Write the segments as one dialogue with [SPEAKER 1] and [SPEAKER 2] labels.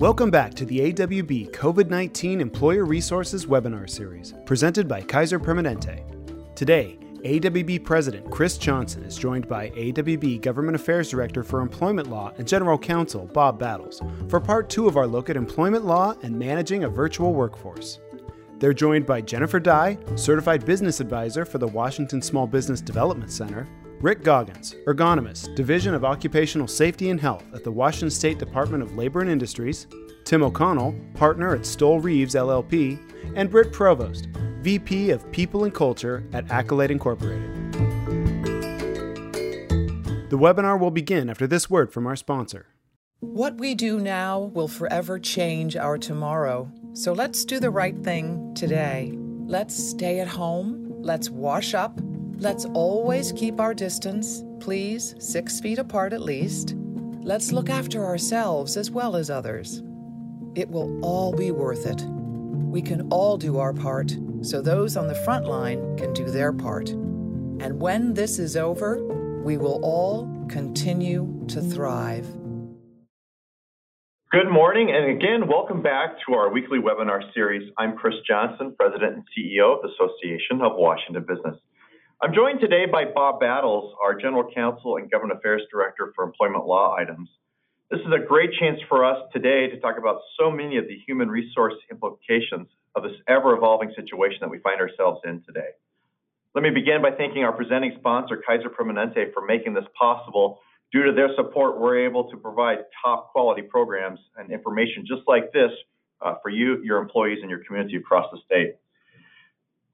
[SPEAKER 1] Welcome back to the AWB COVID 19 Employer Resources webinar series, presented by Kaiser Permanente. Today, AWB President Kris Johnson is joined by AWB Government Affairs Director for Employment Law and General Counsel Bob Battles for part two of our look at employment law and managing a virtual workforce. They're joined by Jennifer Dye, Certified Business Advisor for the Washington Small Business Development Center, Rick Goggins, ergonomist, Division of Occupational Safety and Health at the Washington State Department of Labor and Industries, Tim O'Connell, partner at Stoel Rives LLP, and Britt Provost, VP of People and Culture at Accolade Incorporated. The webinar will begin after this word from our sponsor.
[SPEAKER 2] What we do now will forever change our tomorrow. So let's do the right thing today. Let's stay at home. Let's wash up. Let's always keep our distance, please, six feet apart at least. Let's look after ourselves as well as others. It will all be worth it. We can all do our part so those on the front line can do their part. And when this is over, we will all continue to thrive.
[SPEAKER 3] Good morning, and again, welcome back to our weekly webinar series. I'm Kris Johnson, President and CEO of the Association of Washington Business. I'm joined today by Bob Battles, our General Counsel and Government Affairs Director for Employment Law Items. This is a great chance for us today to talk about so many of the human resource implications of this ever-evolving situation that we find ourselves in today. Let me begin by thanking our presenting sponsor, Kaiser Permanente, for making this possible. Due to their support, we're able to provide top quality programs and information just like this uh, for you, your employees, and your community across the state.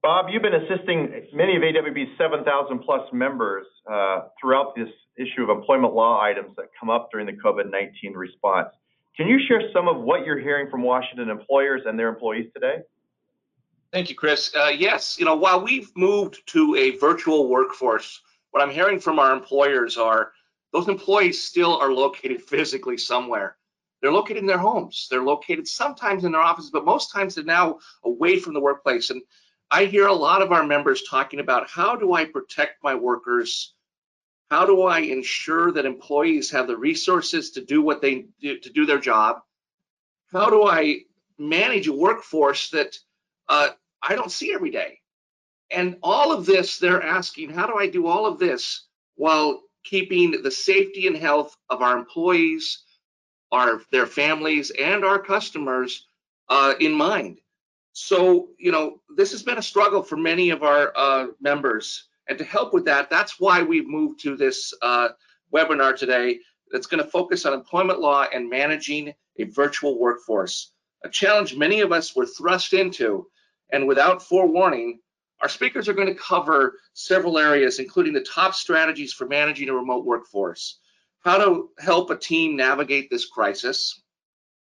[SPEAKER 3] Bob, you've been assisting many of AWB's 7,000 plus members uh, throughout this issue of employment law items that come up during the COVID-19 response. Can you share some of what you're hearing from Washington employers and their employees today?
[SPEAKER 4] Thank you, Kris. Uh, yes, you know, while we've moved to a virtual workforce, what I'm hearing from our employers are those employees still are located physically somewhere. They're located in their homes. They're located sometimes in their offices, but most times they're now away from the workplace. And I hear a lot of our members talking about how do I protect my workers how do I ensure that employees have the resources to do what they do to do their job? How do I manage a workforce that uh, I don't see every day? And all of this, they're asking, how do I do all of this while keeping the safety and health of our employees, our their families, and our customers uh, in mind? So, you know, this has been a struggle for many of our uh, members and to help with that, that's why we've moved to this uh, webinar today that's going to focus on employment law and managing a virtual workforce, a challenge many of us were thrust into. And without forewarning, our speakers are going to cover several areas, including the top strategies for managing a remote workforce, how to help a team navigate this crisis,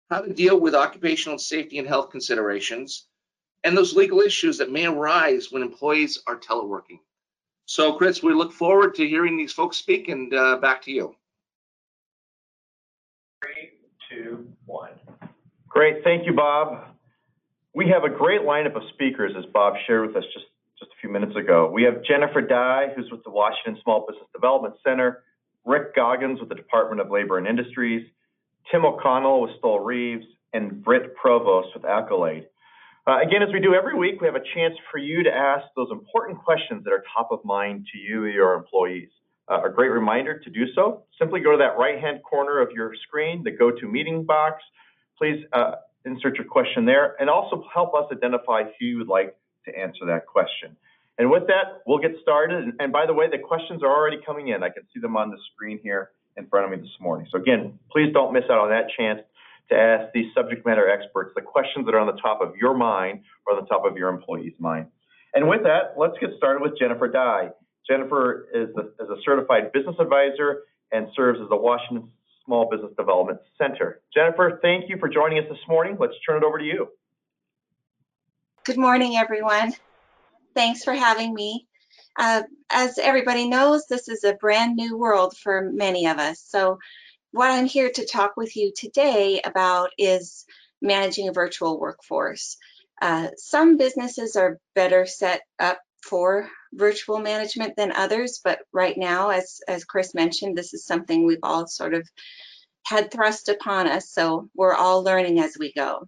[SPEAKER 4] how to deal with occupational safety and health considerations, and those legal issues that may arise when employees are teleworking. So, Kris, we look forward to hearing these folks speak, and uh, back to you.
[SPEAKER 3] Three, two, one. Great, thank you, Bob. We have a great lineup of speakers, as Bob shared with us just, just a few minutes ago. We have Jennifer Dye, who's with the Washington Small Business Development Center, Rick Goggins with the Department of Labor and Industries, Tim O'Connell with Stoel Rives, and Britt Provost with Accolade. Uh, again, as we do every week, we have a chance for you to ask those important questions that are top of mind to you, and your employees. Uh, a great reminder to do so, simply go to that right-hand corner of your screen, the GoToMeeting box. Please uh, insert your question there and also help us identify who you would like to answer that question. And with that, we'll get started. And, and by the way, the questions are already coming in. I can see them on the screen here in front of me this morning. So again, please don't miss out on that chance to ask these subject matter experts the questions that are on the top of your mind or on the top of your employee's mind. And with that, let's get started with Jennifer Dye. Jennifer is, the, is a certified business advisor and serves as the Washington Small Business Development Center. Jennifer, thank you for joining us this morning. Let's turn it over to you.
[SPEAKER 5] Good morning, everyone. Thanks for having me. Uh, as everybody knows, this is a brand new world for many of us. So what I'm here to talk with you today about is managing a virtual workforce. Uh, some businesses are better set up for virtual management than others, but right now, as, as Kris mentioned, this is something we've all sort of had thrust upon us. So we're all learning as we go.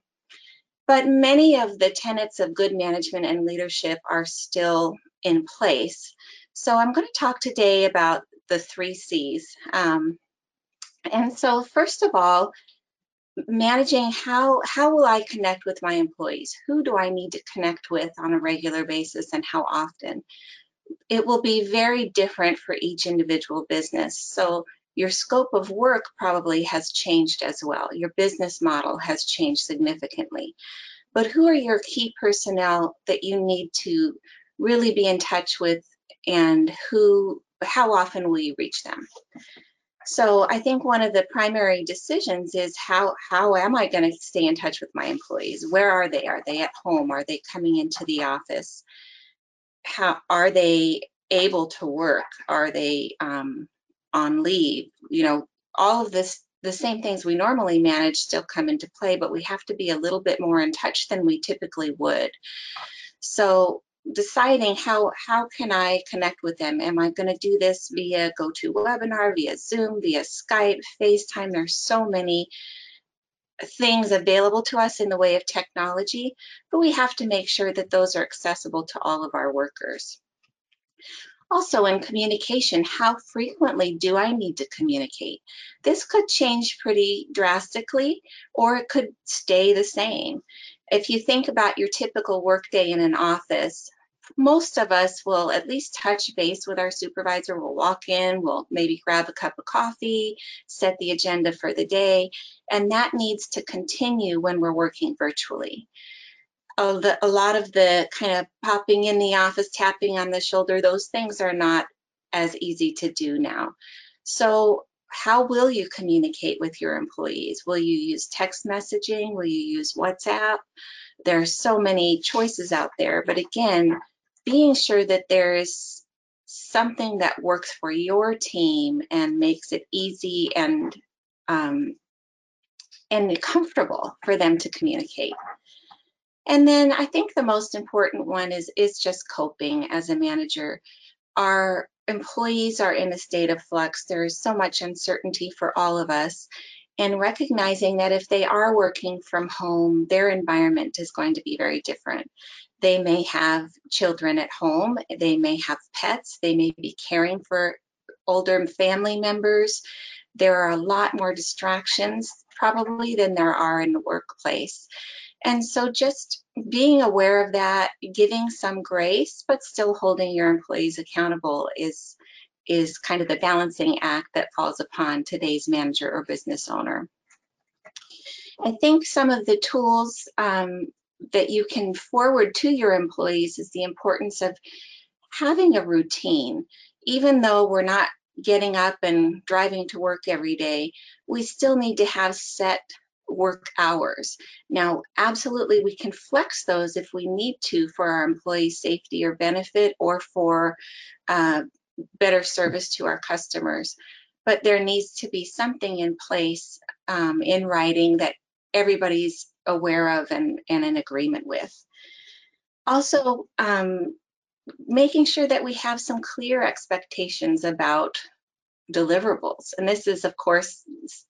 [SPEAKER 5] But many of the tenets of good management and leadership are still in place. So I'm going to talk today about the three C's. Um, and so first of all, managing how how will I connect with my employees? Who do I need to connect with on a regular basis and how often? It will be very different for each individual business. So your scope of work probably has changed as well. Your business model has changed significantly. But who are your key personnel that you need to really be in touch with and who how often will you reach them? So I think one of the primary decisions is how how am I going to stay in touch with my employees? Where are they? Are they at home? Are they coming into the office? How are they able to work? Are they um, on leave? You know, all of this the same things we normally manage still come into play, but we have to be a little bit more in touch than we typically would. So deciding how how can I connect with them? Am I going to do this via GoToWebinar, via Zoom, via Skype, FaceTime? There's so many things available to us in the way of technology, but we have to make sure that those are accessible to all of our workers. Also in communication, how frequently do I need to communicate? This could change pretty drastically or it could stay the same. If you think about your typical workday in an office, most of us will at least touch base with our supervisor. We'll walk in, we'll maybe grab a cup of coffee, set the agenda for the day, and that needs to continue when we're working virtually. The, a lot of the kind of popping in the office, tapping on the shoulder, those things are not as easy to do now. So how will you communicate with your employees? Will you use text messaging? Will you use WhatsApp? There are so many choices out there, but again, being sure that there is something that works for your team and makes it easy and um, and comfortable for them to communicate. And then I think the most important one is is just coping as a manager. Our employees are in a state of flux. There is so much uncertainty for all of us. And recognizing that if they are working from home, their environment is going to be very different. They may have children at home, they may have pets, they may be caring for older family members. There are a lot more distractions probably than there are in the workplace. And so just being aware of that, giving some grace, but still holding your employees accountable is, is kind of the balancing act that falls upon today's manager or business owner. I think some of the tools um, that you can forward to your employees is the importance of having a routine. Even though we're not getting up and driving to work every day, we still need to have set work hours. Now, absolutely, we can flex those if we need to for our employee safety or benefit or for uh, better service to our customers. But there needs to be something in place um, in writing that everybody's aware of and, and in agreement with. Also, um, making sure that we have some clear expectations about deliverables. And this is, of course,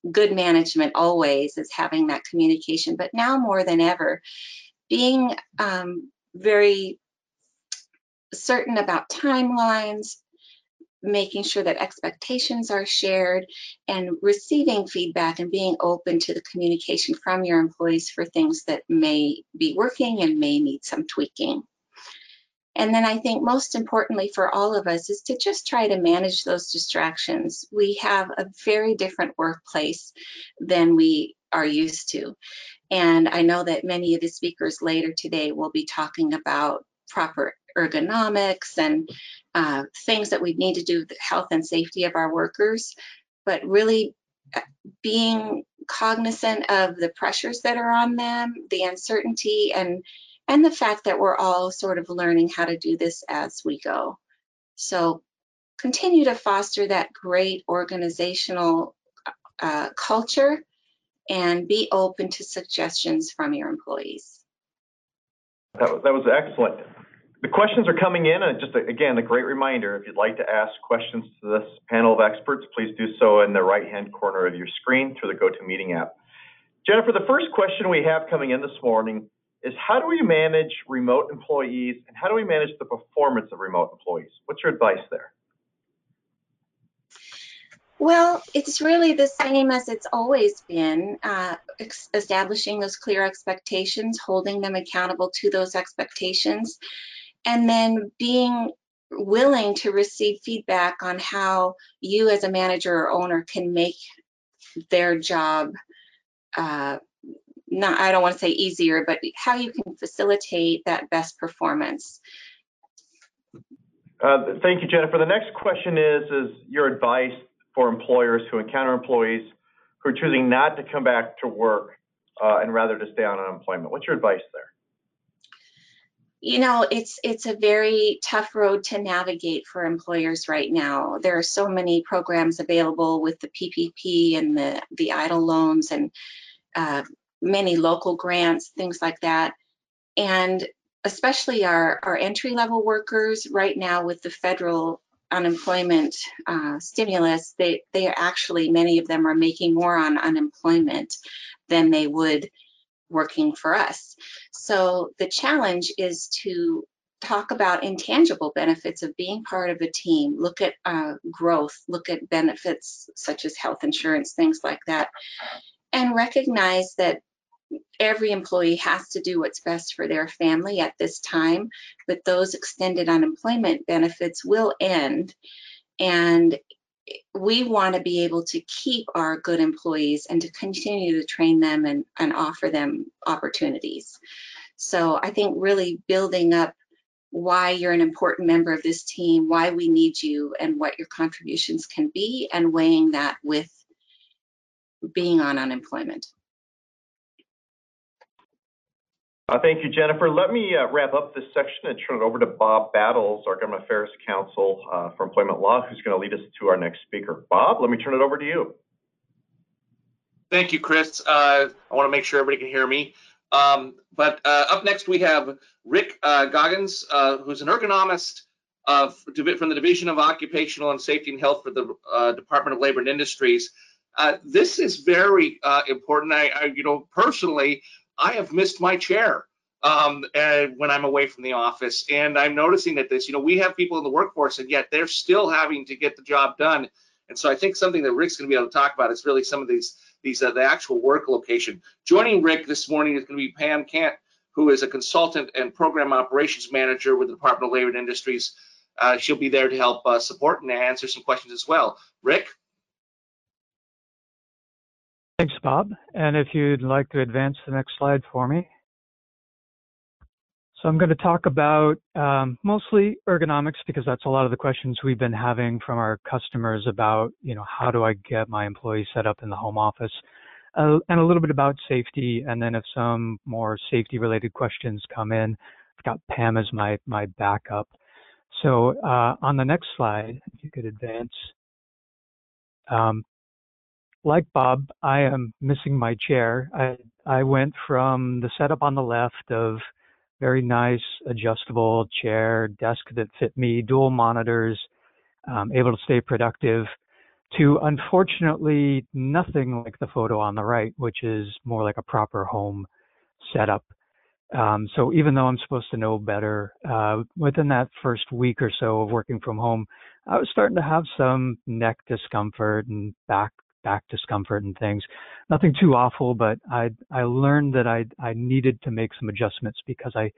[SPEAKER 5] good management always is having that communication, but now more than ever, being um, very certain about timelines, making sure that expectations are shared and receiving feedback and being open to the communication from your employees for things that may be working and may need some tweaking. And then I think most importantly for all of us is to just try to manage those distractions. We have a very different workplace than we are used to. And I know that many of the speakers later today will be talking about proper ergonomics and uh, things that we need to do the health and safety of our workers, but really uh, being cognizant of the pressures that are on them, the uncertainty, and and the fact that we're all sort of learning how to do this as we go. So continue to foster that great organizational uh, culture and be open to suggestions from your employees.
[SPEAKER 3] That was, that was excellent. The questions are coming in, and just again, a great reminder, if you'd like to ask questions to this panel of experts, please do so in the right-hand corner of your screen through the GoToMeeting app. Jennifer, the first question we have coming in this morning is how do we manage remote employees and how do we manage the performance of remote employees? What's your advice there?
[SPEAKER 5] Well, it's really the same as it's always been, uh, establishing those clear expectations, holding them accountable to those expectations, and then being willing to receive feedback on how you as a manager or owner can make their job uh, not I don't want to say easier, but how you can facilitate that best performance.
[SPEAKER 3] Uh, thank you, Jennifer. The next question is is your advice for employers who encounter employees who are choosing not to come back to work uh, and rather to stay on unemployment. What's your advice there?
[SPEAKER 5] You know, it's it's a very tough road to navigate for employers right now. There are so many programs available with the PPP and the the EIDL loans and uh, many local grants, things like that. And especially our, our entry level workers right now with the federal unemployment uh, stimulus, they, they are actually, many of them are making more on unemployment than they would working for us. So the challenge is to talk about intangible benefits of being part of a team, look at uh, growth, look at benefits such as health insurance, things like that, and recognize that every employee has to do what's best for their family at this time, but those extended unemployment benefits will end. And we want to be able to keep our good employees and to continue to train them and, and offer them opportunities. So I think really building up why you're an important member of this team, why we need you, and what your contributions can be, and weighing that with being on unemployment.
[SPEAKER 3] Uh, thank you, Jennifer. Let me uh, wrap up this section and turn it over to Bob Battles, our Government Affairs Counsel uh, for Employment Law, who's going to lead us to our next speaker. Bob, let me turn it over to you.
[SPEAKER 4] Thank you, Kris. Uh, I want to make sure everybody can hear me. Um, but uh, up next, we have Rick uh, Goggins, who's an ergonomist from the Division of Occupational and Safety and Health for the Department of Labor and Industries. this is very important. I, I, you know, personally, I have missed my chair um, when I'm away from the office. And I'm noticing that this, you know, we have people in the workforce and yet they're still having to get the job done. And so I think something that Rick's going to be able to talk about is really some of these, these uh, the actual work location. Joining Rick this morning is going to be Pam Kant, who is a consultant and program operations manager with the Department of Labor and Industries. Uh, she'll be there to help uh, support and answer some questions as well. Rick?
[SPEAKER 6] Thanks, Bob. And if you'd like to advance the next slide for me. So I'm going to talk about um, mostly ergonomics because that's a lot of the questions we've been having from our customers about, you know, how do I get my employees set up in the home office, uh, and a little bit about safety. And then if some more safety related questions come in, I've got Pam as my, my backup. So uh, on the next slide, if you could advance, um, like Bob, I am missing my chair. I I went from the setup on the left of very nice adjustable chair, desk that fit me, dual monitors, um, able to stay productive, to unfortunately nothing like the photo on the right, which is more like a proper home setup. Um, so even though I'm supposed to know better, uh, within that first week or so of working from home, I was starting to have some neck discomfort and back back discomfort and things. Nothing too awful, but I I learned that I I needed to make some adjustments because I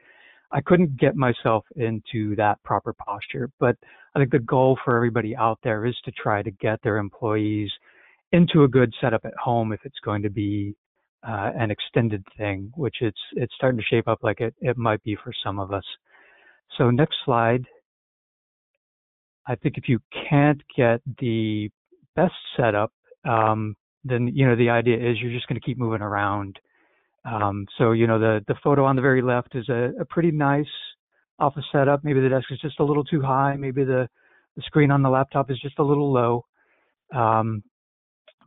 [SPEAKER 6] I couldn't get myself into that proper posture. But I think the goal for everybody out there is to try to get their employees into a good setup at home if it's going to be uh, an extended thing, which it's it's starting to shape up like it it might be for some of us. So next slide. I think if you can't get the best setup um, then you know the idea is you're just going to keep moving around. Um, so you know the the photo on the very left is a, a pretty nice office setup. Maybe the desk is just a little too high. Maybe the the screen on the laptop is just a little low. Um,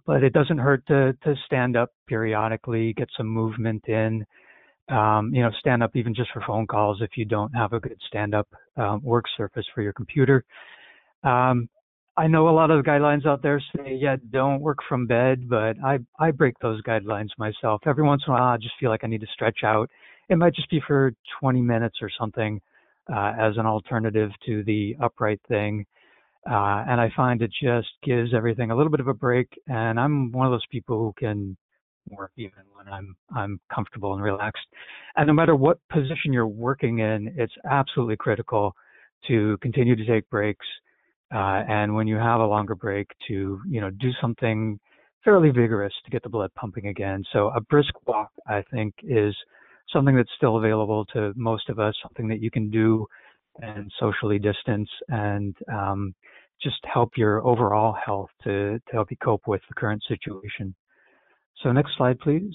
[SPEAKER 6] but it doesn't hurt to to stand up periodically, get some movement in. Um, you know, stand up even just for phone calls if you don't have a good stand up um, work surface for your computer. Um, I know a lot of the guidelines out there say, yeah, don't work from bed, but I, I break those guidelines myself. Every once in a while, I just feel like I need to stretch out. It might just be for 20 minutes or something uh, as an alternative to the upright thing. Uh, and I find it just gives everything a little bit of a break. And I'm one of those people who can work even when I'm I'm comfortable and relaxed. And no matter what position you're working in, it's absolutely critical to continue to take breaks. Uh, and when you have a longer break, to you know do something fairly vigorous to get the blood pumping again. So a brisk walk, I think, is something that's still available to most of us. Something that you can do and socially distance and um, just help your overall health to, to help you cope with the current situation. So next slide, please.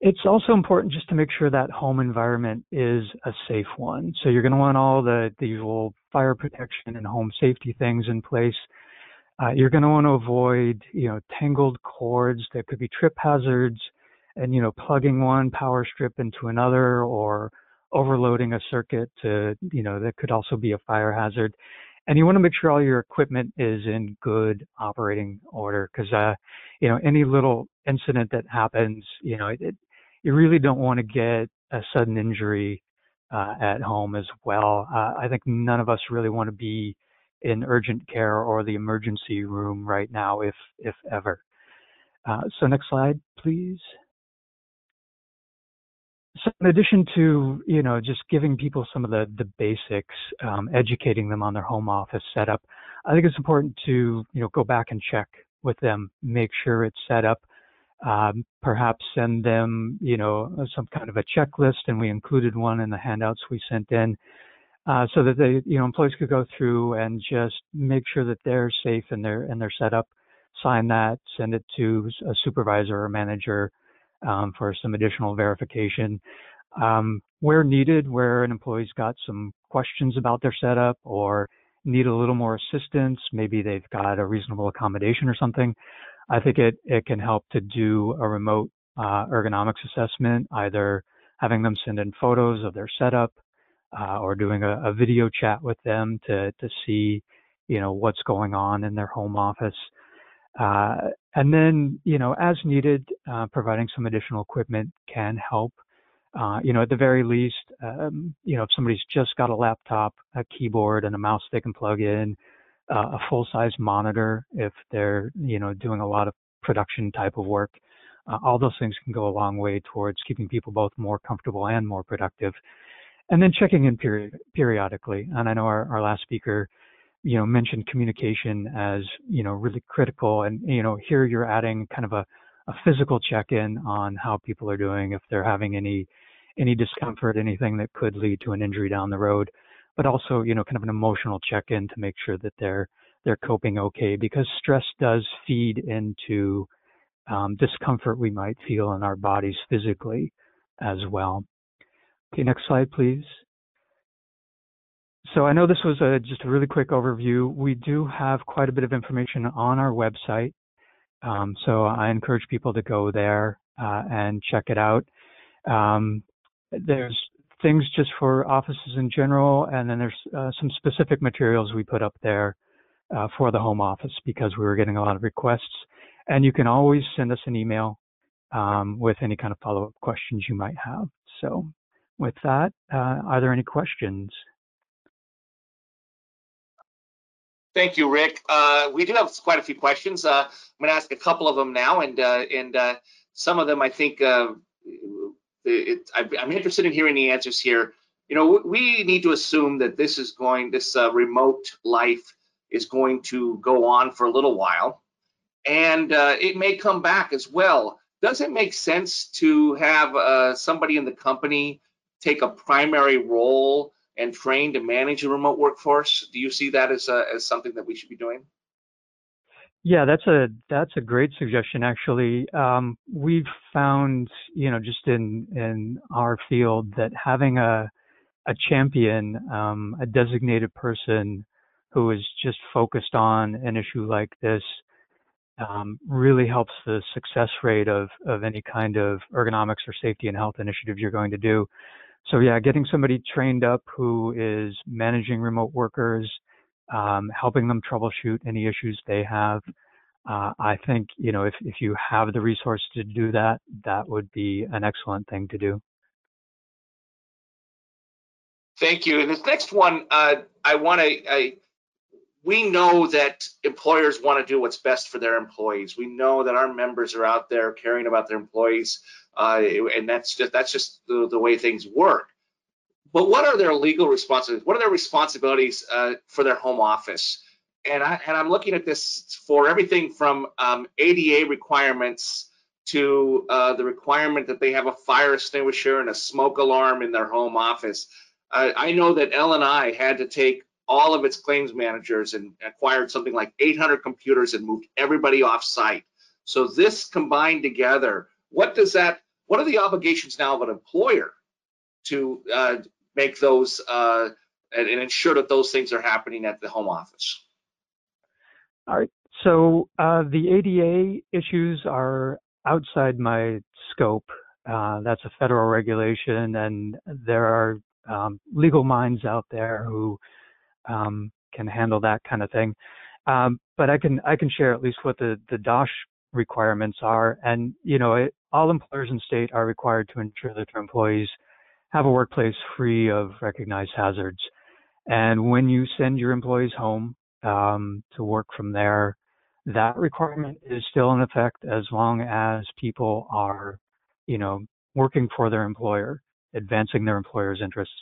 [SPEAKER 6] It's also important just to make sure that home environment is a safe one. So you're going to want all the, the usual fire protection and home safety things in place. Uh, you're going to want to avoid, you know, tangled cords that could be trip hazards and, you know, plugging one power strip into another or overloading a circuit to, you know, that could also be a fire hazard. And you want to make sure all your equipment is in good operating order because, uh, you know, any little incident that happens, you know, it, you really don't want to get a sudden injury uh, at home as well. Uh, I think none of us really want to be in urgent care or the emergency room right now, if if ever. Uh, so next slide, please so in addition to you know just giving people some of the the basics um, educating them on their home office setup i think it's important to you know go back and check with them make sure it's set up um, perhaps send them you know some kind of a checklist and we included one in the handouts we sent in uh, so that they you know employees could go through and just make sure that they're safe and they're and they're set up sign that send it to a supervisor or manager um, for some additional verification. Um, where needed, where an employee's got some questions about their setup or need a little more assistance, maybe they've got a reasonable accommodation or something, I think it, it can help to do a remote uh, ergonomics assessment, either having them send in photos of their setup uh, or doing a, a, video chat with them to, to see, you know, what's going on in their home office. Uh, and then, you know, as needed, uh, providing some additional equipment can help. Uh, you know, at the very least, um, you know, if somebody's just got a laptop, a keyboard, and a mouse they can plug in, uh, a full-size monitor if they're, you know, doing a lot of production type of work, uh, all those things can go a long way towards keeping people both more comfortable and more productive. And then checking in period, periodically. And I know our, our last speaker you know mentioned communication as you know really critical and you know here you're adding kind of a, a physical check-in on how people are doing if they're having any any discomfort anything that could lead to an injury down the road but also you know kind of an emotional check-in to make sure that they're they're coping okay because stress does feed into um, discomfort we might feel in our bodies physically as well okay next slide please so I know this was a, just a really quick overview. We do have quite a bit of information on our website. Um, so I encourage people to go there uh, and check it out. Um, there's things just for offices in general, and then there's uh, some specific materials we put up there uh, for the home office because we were getting a lot of requests. And you can always send us an email um, with any kind of follow-up questions you might have. So with that, uh, are there any questions?
[SPEAKER 4] Thank you, Rick. Uh, we do have quite a few questions. Uh, I'm going to ask a couple of them now, and uh, and some of them I think it, I'm interested in hearing the answers here. You know, we need to assume that this is going, this uh, remote life is going to go on for a little while, and uh, it may come back as well. Does it make sense to have uh, somebody in the company take a primary role and train to manage a remote workforce? Do you see that as a, as something that we should be doing?
[SPEAKER 6] Yeah, that's a that's a great suggestion. Actually, um, we've found, you know, just in in our field that having a a champion, um, a designated person who is just focused on an issue like this, um, really helps the success rate of, of any kind of ergonomics or safety and health initiative you're going to do. So yeah, getting somebody trained up who is managing remote workers, um, helping them troubleshoot any issues they have. Uh, I think you know if if you have the resource to do that, that would be an excellent thing to do.
[SPEAKER 4] Thank you. And this next one, uh, I want to we know that employers want to do what's best for their employees. We know that our members are out there caring about their employees, uh, and that's just that's just the, the, way things work. But what are their legal responsibilities? What are their responsibilities uh, for their home office? And I and I'm looking at this for everything from um, ADA requirements to uh, the requirement that they have a fire extinguisher and a smoke alarm in their home office. I know that L&I had to take all of its claims managers and acquired something like 800 computers and moved everybody off site. So this combined together, what does that, what are the obligations now of an employer to uh, make those uh, and, and, ensure that those things are happening at the home office?
[SPEAKER 6] All right. So uh, the ADA issues are outside my scope. Uh, that's a federal regulation, and there are um, legal minds out there who um, can handle that kind of thing. Um, but I can I can share at least what the the DOSH requirements are, and you know it, all employers in state are required to ensure that their employees have a workplace free of recognized hazards. And when you send your employees home um, to work from there, that requirement is still in effect as long as people are, you know, working for their employer, advancing their employer's interests.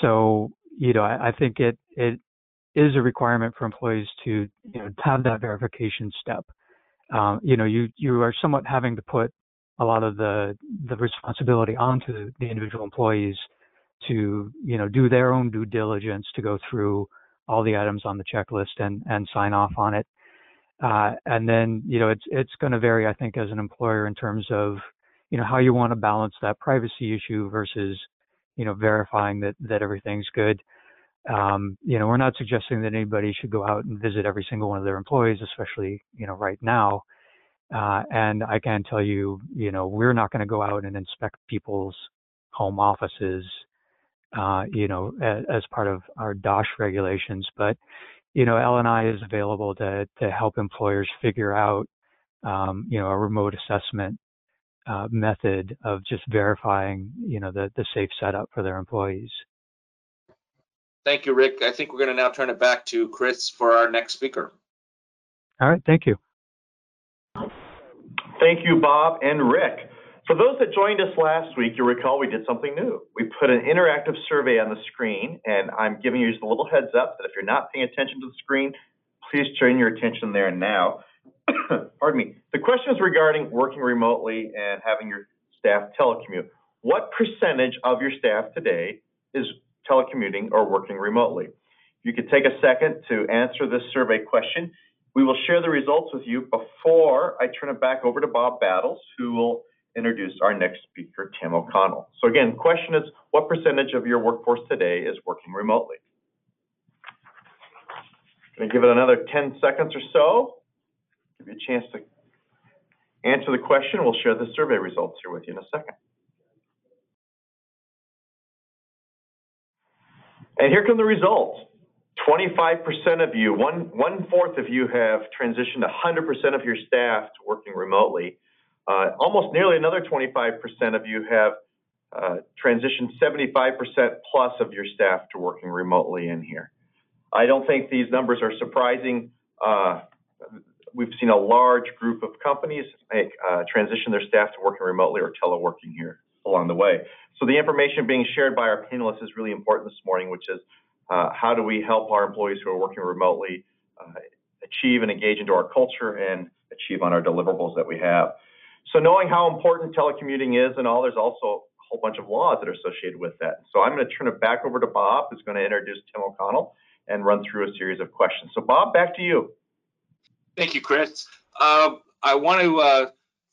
[SPEAKER 6] So you know, I, I think it it is a requirement for employees to you know have that verification step. Um, you know, you you are somewhat having to put a lot of the the responsibility onto the individual employees to you know do their own due diligence to go through all the items on the checklist and and sign off on it. Uh, and then you know it's it's going to vary, I think, as an employer in terms of you know how you want to balance that privacy issue versus you know, verifying that that everything's good. Um, you know, we're not suggesting that anybody should go out and visit every single one of their employees, especially you know right now. Uh, and I can tell you, you know, we're not going to go out and inspect people's home offices, uh, you know, as, as, part of our DOSH regulations. But, you know, L&I is available to to help employers figure out, um, you know, a remote assessment uh, method of just verifying, you know, the, the safe setup for their employees.
[SPEAKER 4] Thank you, Rick. I think we're going to now turn it back to Kris for our next speaker.
[SPEAKER 6] All right, thank you.
[SPEAKER 3] Thank you, Bob and Rick. For those that joined us last week, you'll recall we did something new. We put an interactive survey on the screen, and I'm giving you just a little heads up that if you're not paying attention to the screen, please turn your attention there now. pardon me, the question is regarding working remotely and having your staff telecommute. What percentage of your staff today is telecommuting or working remotely? You could take a second to answer this survey question. We will share the results with you before I turn it back over to Bob Battles, who will introduce our next speaker, Tim O'Connell. So again, the question is, what percentage of your workforce today is working remotely? I'm Going to give it another 10 seconds or so give you a chance to answer the question. We'll share the survey results here with you in a second. And here come the results. 25% of you, one, one fourth of you have transitioned 100% of your staff to working remotely. Uh, almost nearly another 25% of you have uh, transitioned 75% plus of your staff to working remotely in here. I don't think these numbers are surprising. Uh, we've seen a large group of companies make uh, transition their staff to working remotely or teleworking here along the way. So the information being shared by our panelists is really important this morning, which is uh, how do we help our employees who are working remotely uh, achieve and engage into our culture and achieve on our deliverables that we have. So knowing how important telecommuting is and all, there's also a whole bunch of laws that are associated with that. So I'm going to turn it back over to Bob, who's going to introduce Tim O'Connell and run through a series of questions. So Bob, back to you.
[SPEAKER 4] Thank you, Kris. Uh, I want to uh,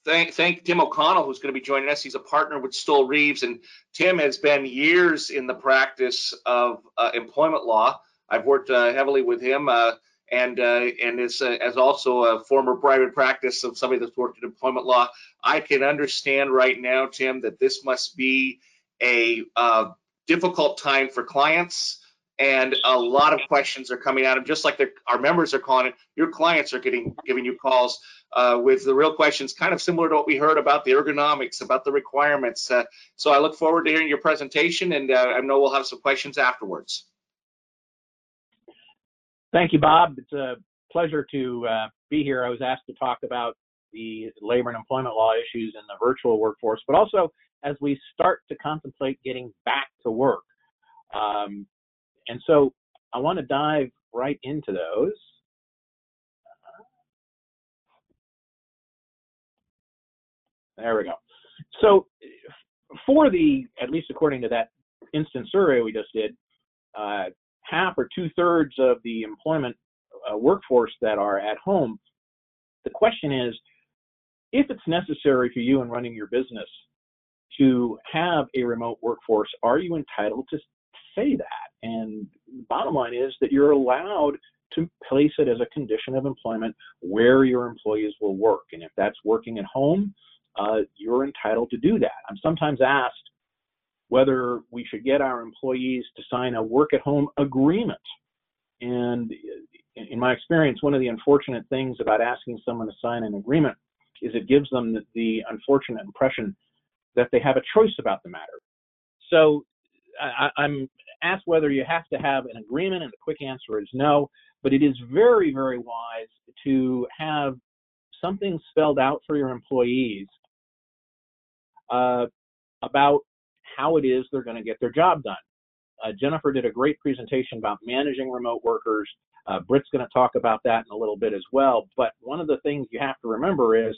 [SPEAKER 4] thank, thank Tim O'Connell, who's going to be joining us. He's a partner with Stoel Rives, and Tim has been years in the practice of uh, employment law. I've worked uh, heavily with him, uh, and uh, and as uh, as also a former private practice of somebody that's worked in employment law, I can understand right now, Tim, that this must be a uh, difficult time for clients, and a lot of questions are coming at them. Just like our members are calling it, your clients are getting giving you calls uh, with the real questions, kind of similar to what we heard about the ergonomics, about the requirements. Uh, so I look forward to hearing your presentation, and uh, I know we'll have some questions afterwards.
[SPEAKER 7] Thank you, Bob. It's a pleasure to uh, be here. I was asked to talk about the labor and employment law issues in the virtual workforce, but also as we start to contemplate getting back to work. Um, and so I want to dive right into those. There we go. So for the, at least according to that instant survey we just did, uh, half or two thirds of the employment uh, workforce that are at home, the question is, if it's necessary for you in running your business to have a remote workforce, are you entitled to say that? And the bottom line is that you're allowed to place it as a condition of employment where your employees will work. And if that's working at home, uh, you're entitled to do that. I'm sometimes asked whether we should get our employees to sign a work at home agreement. And in my experience, one of the unfortunate things about asking someone to sign an agreement is it gives them the, the unfortunate impression that they have a choice about the matter. So I, I'm asked whether you have to have an agreement, and the quick answer is no. But it is very, very wise to have something spelled out for your employees uh, about how it is they're going to get their job done. Uh, Jennifer did a great presentation about managing remote workers. Uh, Britt's going to talk about that in a little bit as well. But one of the things you have to remember is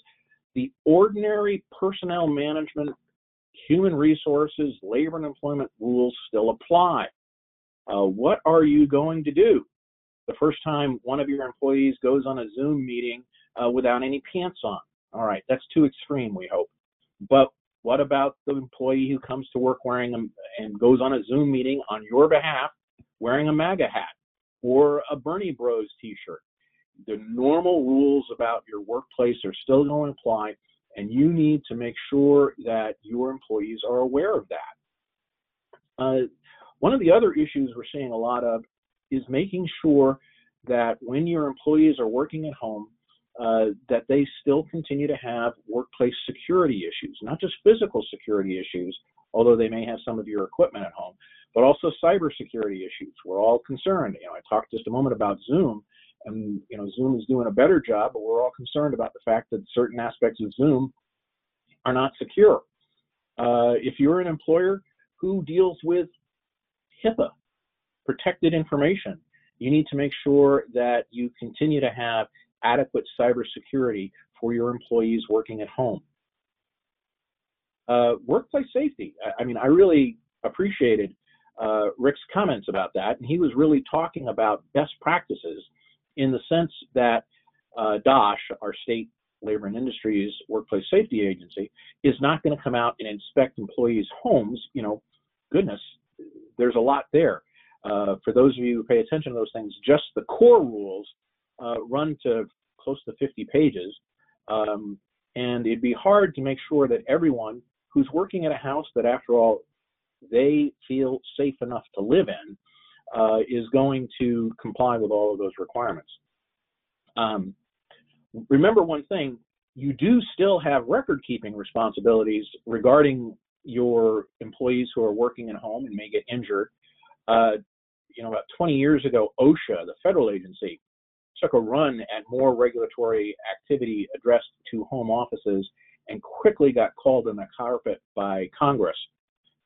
[SPEAKER 7] the ordinary personnel management, human resources, labor and employment rules still apply. Uh, what are you going to do the first time one of your employees goes on a Zoom meeting uh, without any pants on? All right, that's too extreme, we hope. But what about the employee who comes to work wearing a, and goes on a Zoom meeting on your behalf wearing a MAGA hat or a Bernie Bros t-shirt? The normal rules about your workplace are still going to apply, and you need to make sure that your employees are aware of that. Uh, one of the other issues we're seeing a lot of is making sure that when your employees are working at home, uh, that they still continue to have workplace security issues, not just physical security issues, although they may have some of your equipment at home, but also cybersecurity issues. We're all concerned. You know, I talked just a moment about Zoom, and you know, Zoom is doing a better job, but we're all concerned about the fact that certain aspects of Zoom are not secure. Uh, if you're an employer who deals with HIPAA, protected information, you need to make sure that you continue to have adequate cybersecurity for your employees working at home. Uh, workplace safety. I, I, mean, I really appreciated uh, Rick's comments about that, and he was really talking about best practices in the sense that uh, DOSH, our state labor and industries workplace safety agency, is not going to come out and inspect employees' homes. You know, goodness, there's a lot there. Uh, for those of you who pay attention to those things, just the core rules uh, run to close to 50 pages. Um, and it'd be hard to make sure that everyone who's working at a house that, after all, they feel safe enough to live in uh, is going to comply with all of those requirements. Um, remember one thing you do still have record keeping responsibilities regarding your employees who are working at home and may get injured. Uh, you know, about 20 years ago, OSHA, the federal agency, took a run at more regulatory activity addressed to home offices and quickly got called on the carpet by Congress.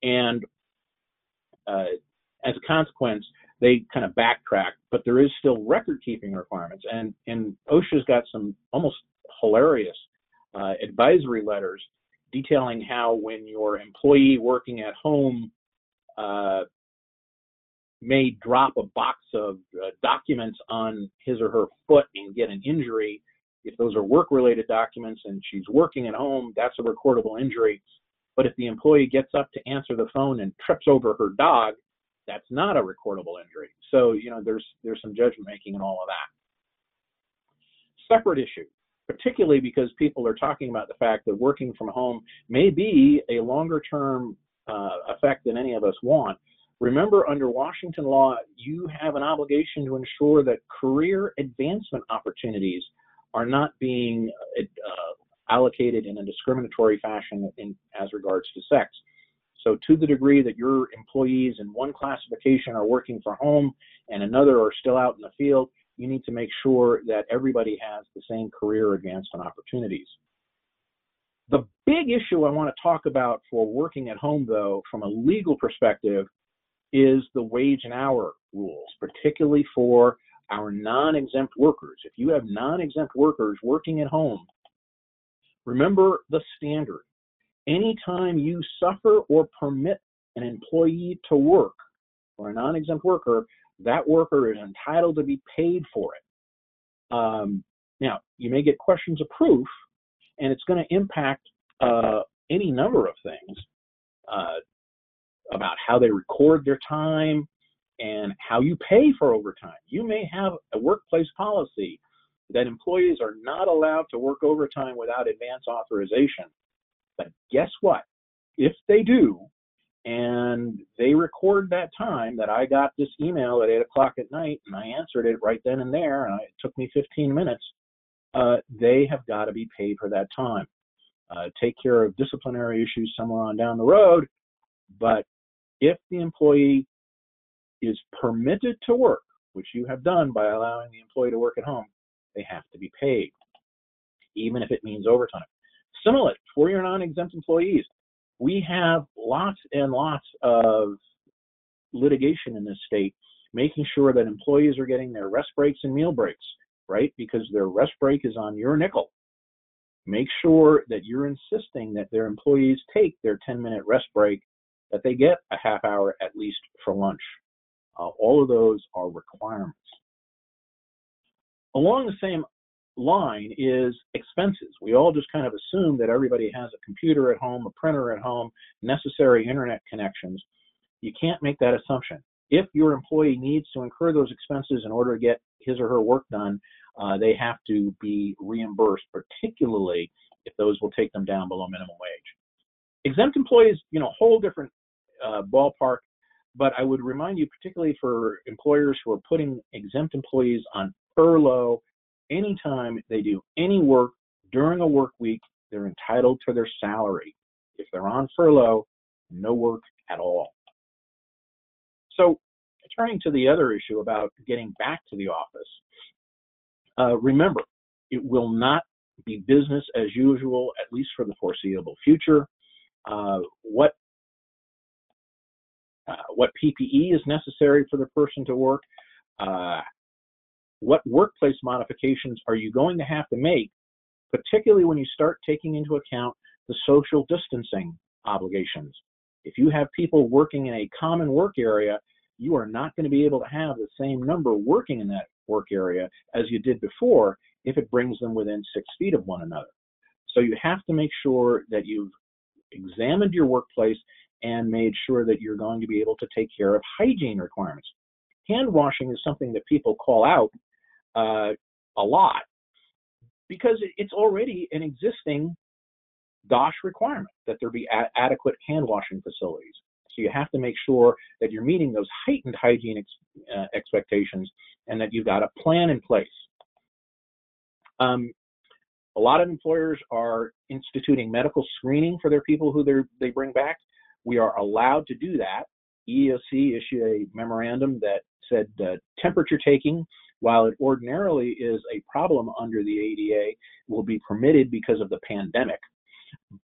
[SPEAKER 7] And uh, as a consequence, they kind of backtracked, but there is still record keeping requirements. And, and OSHA's got some almost hilarious uh, advisory letters detailing how when your employee working at home uh, may drop a box of uh, documents on his or her foot and get an injury, if those are work related documents and she's working at home, that's a recordable injury. But if the employee gets up to answer the phone and trips over her dog, that's not a recordable injury. So, you know, there's there's some judgment making and all of that. separate issue, particularly because people are talking about the fact that working from home may be a longer term uh, effect than any of us want. Remember, under Washington law, you have an obligation to ensure that career advancement opportunities are not being uh, allocated in a discriminatory fashion in, as regards to sex. So, to the degree that your employees in one classification are working from home and another are still out in the field, you need to make sure that everybody has the same career advancement opportunities. The big issue I want to talk about for working at home, though, from a legal perspective, is the wage and hour rules, particularly for our non exempt workers. If you have non exempt workers working at home, remember the standard. Anytime you suffer or permit an employee to work or a non exempt worker, that worker is entitled to be paid for it. Um, now, you may get questions of proof, and it's going to impact uh, any number of things uh, about how they record their time and how you pay for overtime. You may have a workplace policy that employees are not allowed to work overtime without advance authorization. But guess what? If they do, and they record that time that I got this email at eight o'clock at night and I answered it right then and there, and it took me 15 minutes. Uh, they have got to be paid for that time. Uh, take care of disciplinary issues somewhere on down the road, but if the employee is permitted to work, which you have done by allowing the employee to work at home, they have to be paid, even if it means overtime. Similarly, for your non-exempt employees, we have lots and lots of litigation in this state making sure that employees are getting their rest breaks and meal breaks, right? Because their rest break is on your nickel. Make sure that you're insisting that their employees take their 10 minute rest break, that they get a half hour at least for lunch. Uh, all of those are requirements. Along the same line is expenses. We all just kind of assume that everybody has a computer at home, a printer at home, necessary internet connections. You can't make that assumption. If your employee needs to incur those expenses in order to get his or her work done, uh, they have to be reimbursed, particularly if those will take them down below minimum wage. Exempt employees, you know, whole different uh, ballpark, but I would remind you, particularly for employers who are putting exempt employees on furlough anytime they do any work during a work week, they're entitled to their salary. If they're on furlough, no work at all. So, turning to the other issue about getting back to the office, uh, remember, it will not be business as usual, at least for the foreseeable future. Uh, what what PPE is necessary for the person to work, uh, what workplace modifications are you going to have to make, particularly when you start taking into account the social distancing obligations. If you have people working in a common work area, you are not going to be able to have the same number working in that work area as you did before if it brings them within six feet of one another. So you have to make sure that you've examined your workplace and made sure that you're going to be able to take care of hygiene requirements. Hand washing is something that people call out uh, a lot because it's already an existing DOSH requirement that there be a- adequate hand washing facilities. So you have to make sure that you're meeting those heightened hygiene ex- uh, expectations and that you've got a plan in place. Um, a lot of employers are instituting medical screening for their people who they bring back. We are allowed to do that. EEOC issued a memorandum that said uh, temperature taking while it ordinarily is a problem under the ADA, will be permitted because of the pandemic.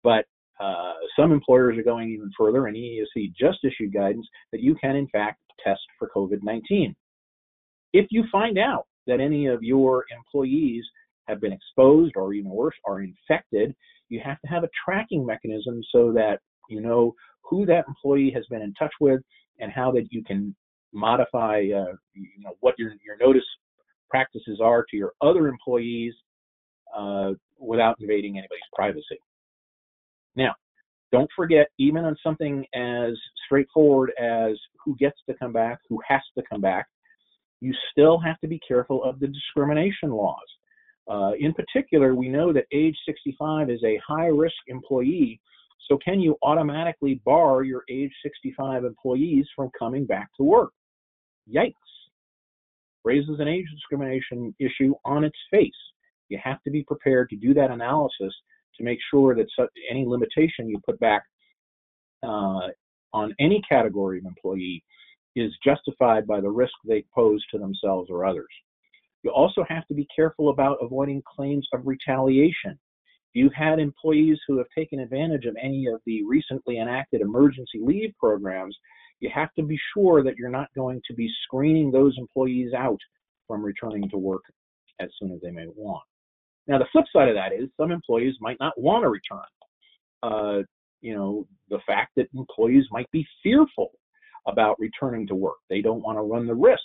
[SPEAKER 7] But uh, some employers are going even further, and EEOC just issued guidance that you can, in fact, test for COVID 19. If you find out that any of your employees have been exposed, or even worse, are infected, you have to have a tracking mechanism so that you know who that employee has been in touch with and how that you can modify uh, you know what your your notice practices are to your other employees uh, without invading anybody's privacy. Now, don't forget, even on something as straightforward as who gets to come back, who has to come back, you still have to be careful of the discrimination laws. Uh, in particular, we know that age 65 is a high risk employee. So, can you automatically bar your age 65 employees from coming back to work? Yikes. Raises an age discrimination issue on its face. You have to be prepared to do that analysis to make sure that any limitation you put back uh, on any category of employee is justified by the risk they pose to themselves or others. You also have to be careful about avoiding claims of retaliation. You've had employees who have taken advantage of any of the recently enacted emergency leave programs, you have to be sure that you're not going to be screening those employees out from returning to work as soon as they may want. Now, the flip side of that is some employees might not want to return. Uh, you know, the fact that employees might be fearful about returning to work. They don't want to run the risk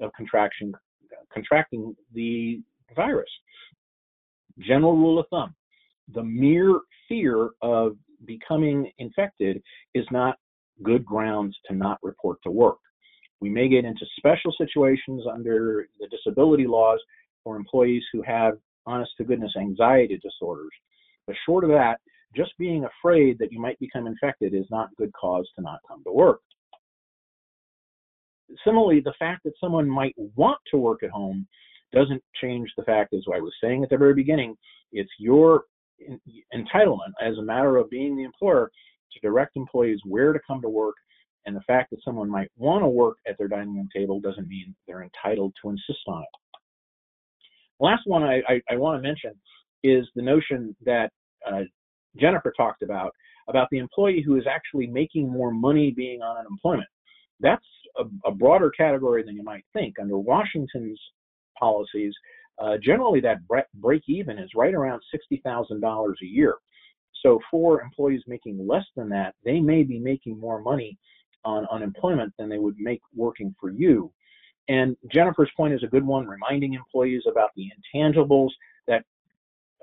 [SPEAKER 7] of contraction, contracting the virus. General rule of thumb the mere fear of becoming infected is not good grounds to not report to work. We may get into special situations under the disability laws for employees who have honest to goodness anxiety disorders. But short of that, just being afraid that you might become infected is not good cause to not come to work. Similarly, the fact that someone might want to work at home doesn't change the fact, as I was saying at the very beginning, it's your entitlement as a matter of being the employer to direct employees where to come to work. And the fact that someone might want to work at their dining room table doesn't mean they're entitled to insist on it. Last one I, I, I want to mention is the notion that uh, Jennifer talked about, about the employee who is actually making more money being on unemployment. That's a, a broader category than you might think. Under Washington's policies, uh, generally that break even is right around $60,000 a year. So for employees making less than that, they may be making more money on unemployment than they would make working for you. And Jennifer's point is a good one, reminding employees about the intangibles that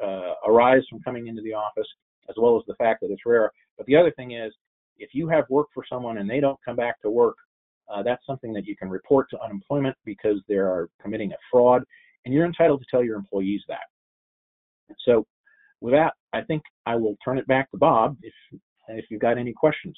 [SPEAKER 7] uh, arise from coming into the office, as well as the fact that it's rare. But the other thing is, if you have work for someone and they don't come back to work, uh, that's something that you can report to unemployment because they are committing a fraud, and you're entitled to tell your employees that. So, with that, I think I will turn it back to Bob if if you've got any questions.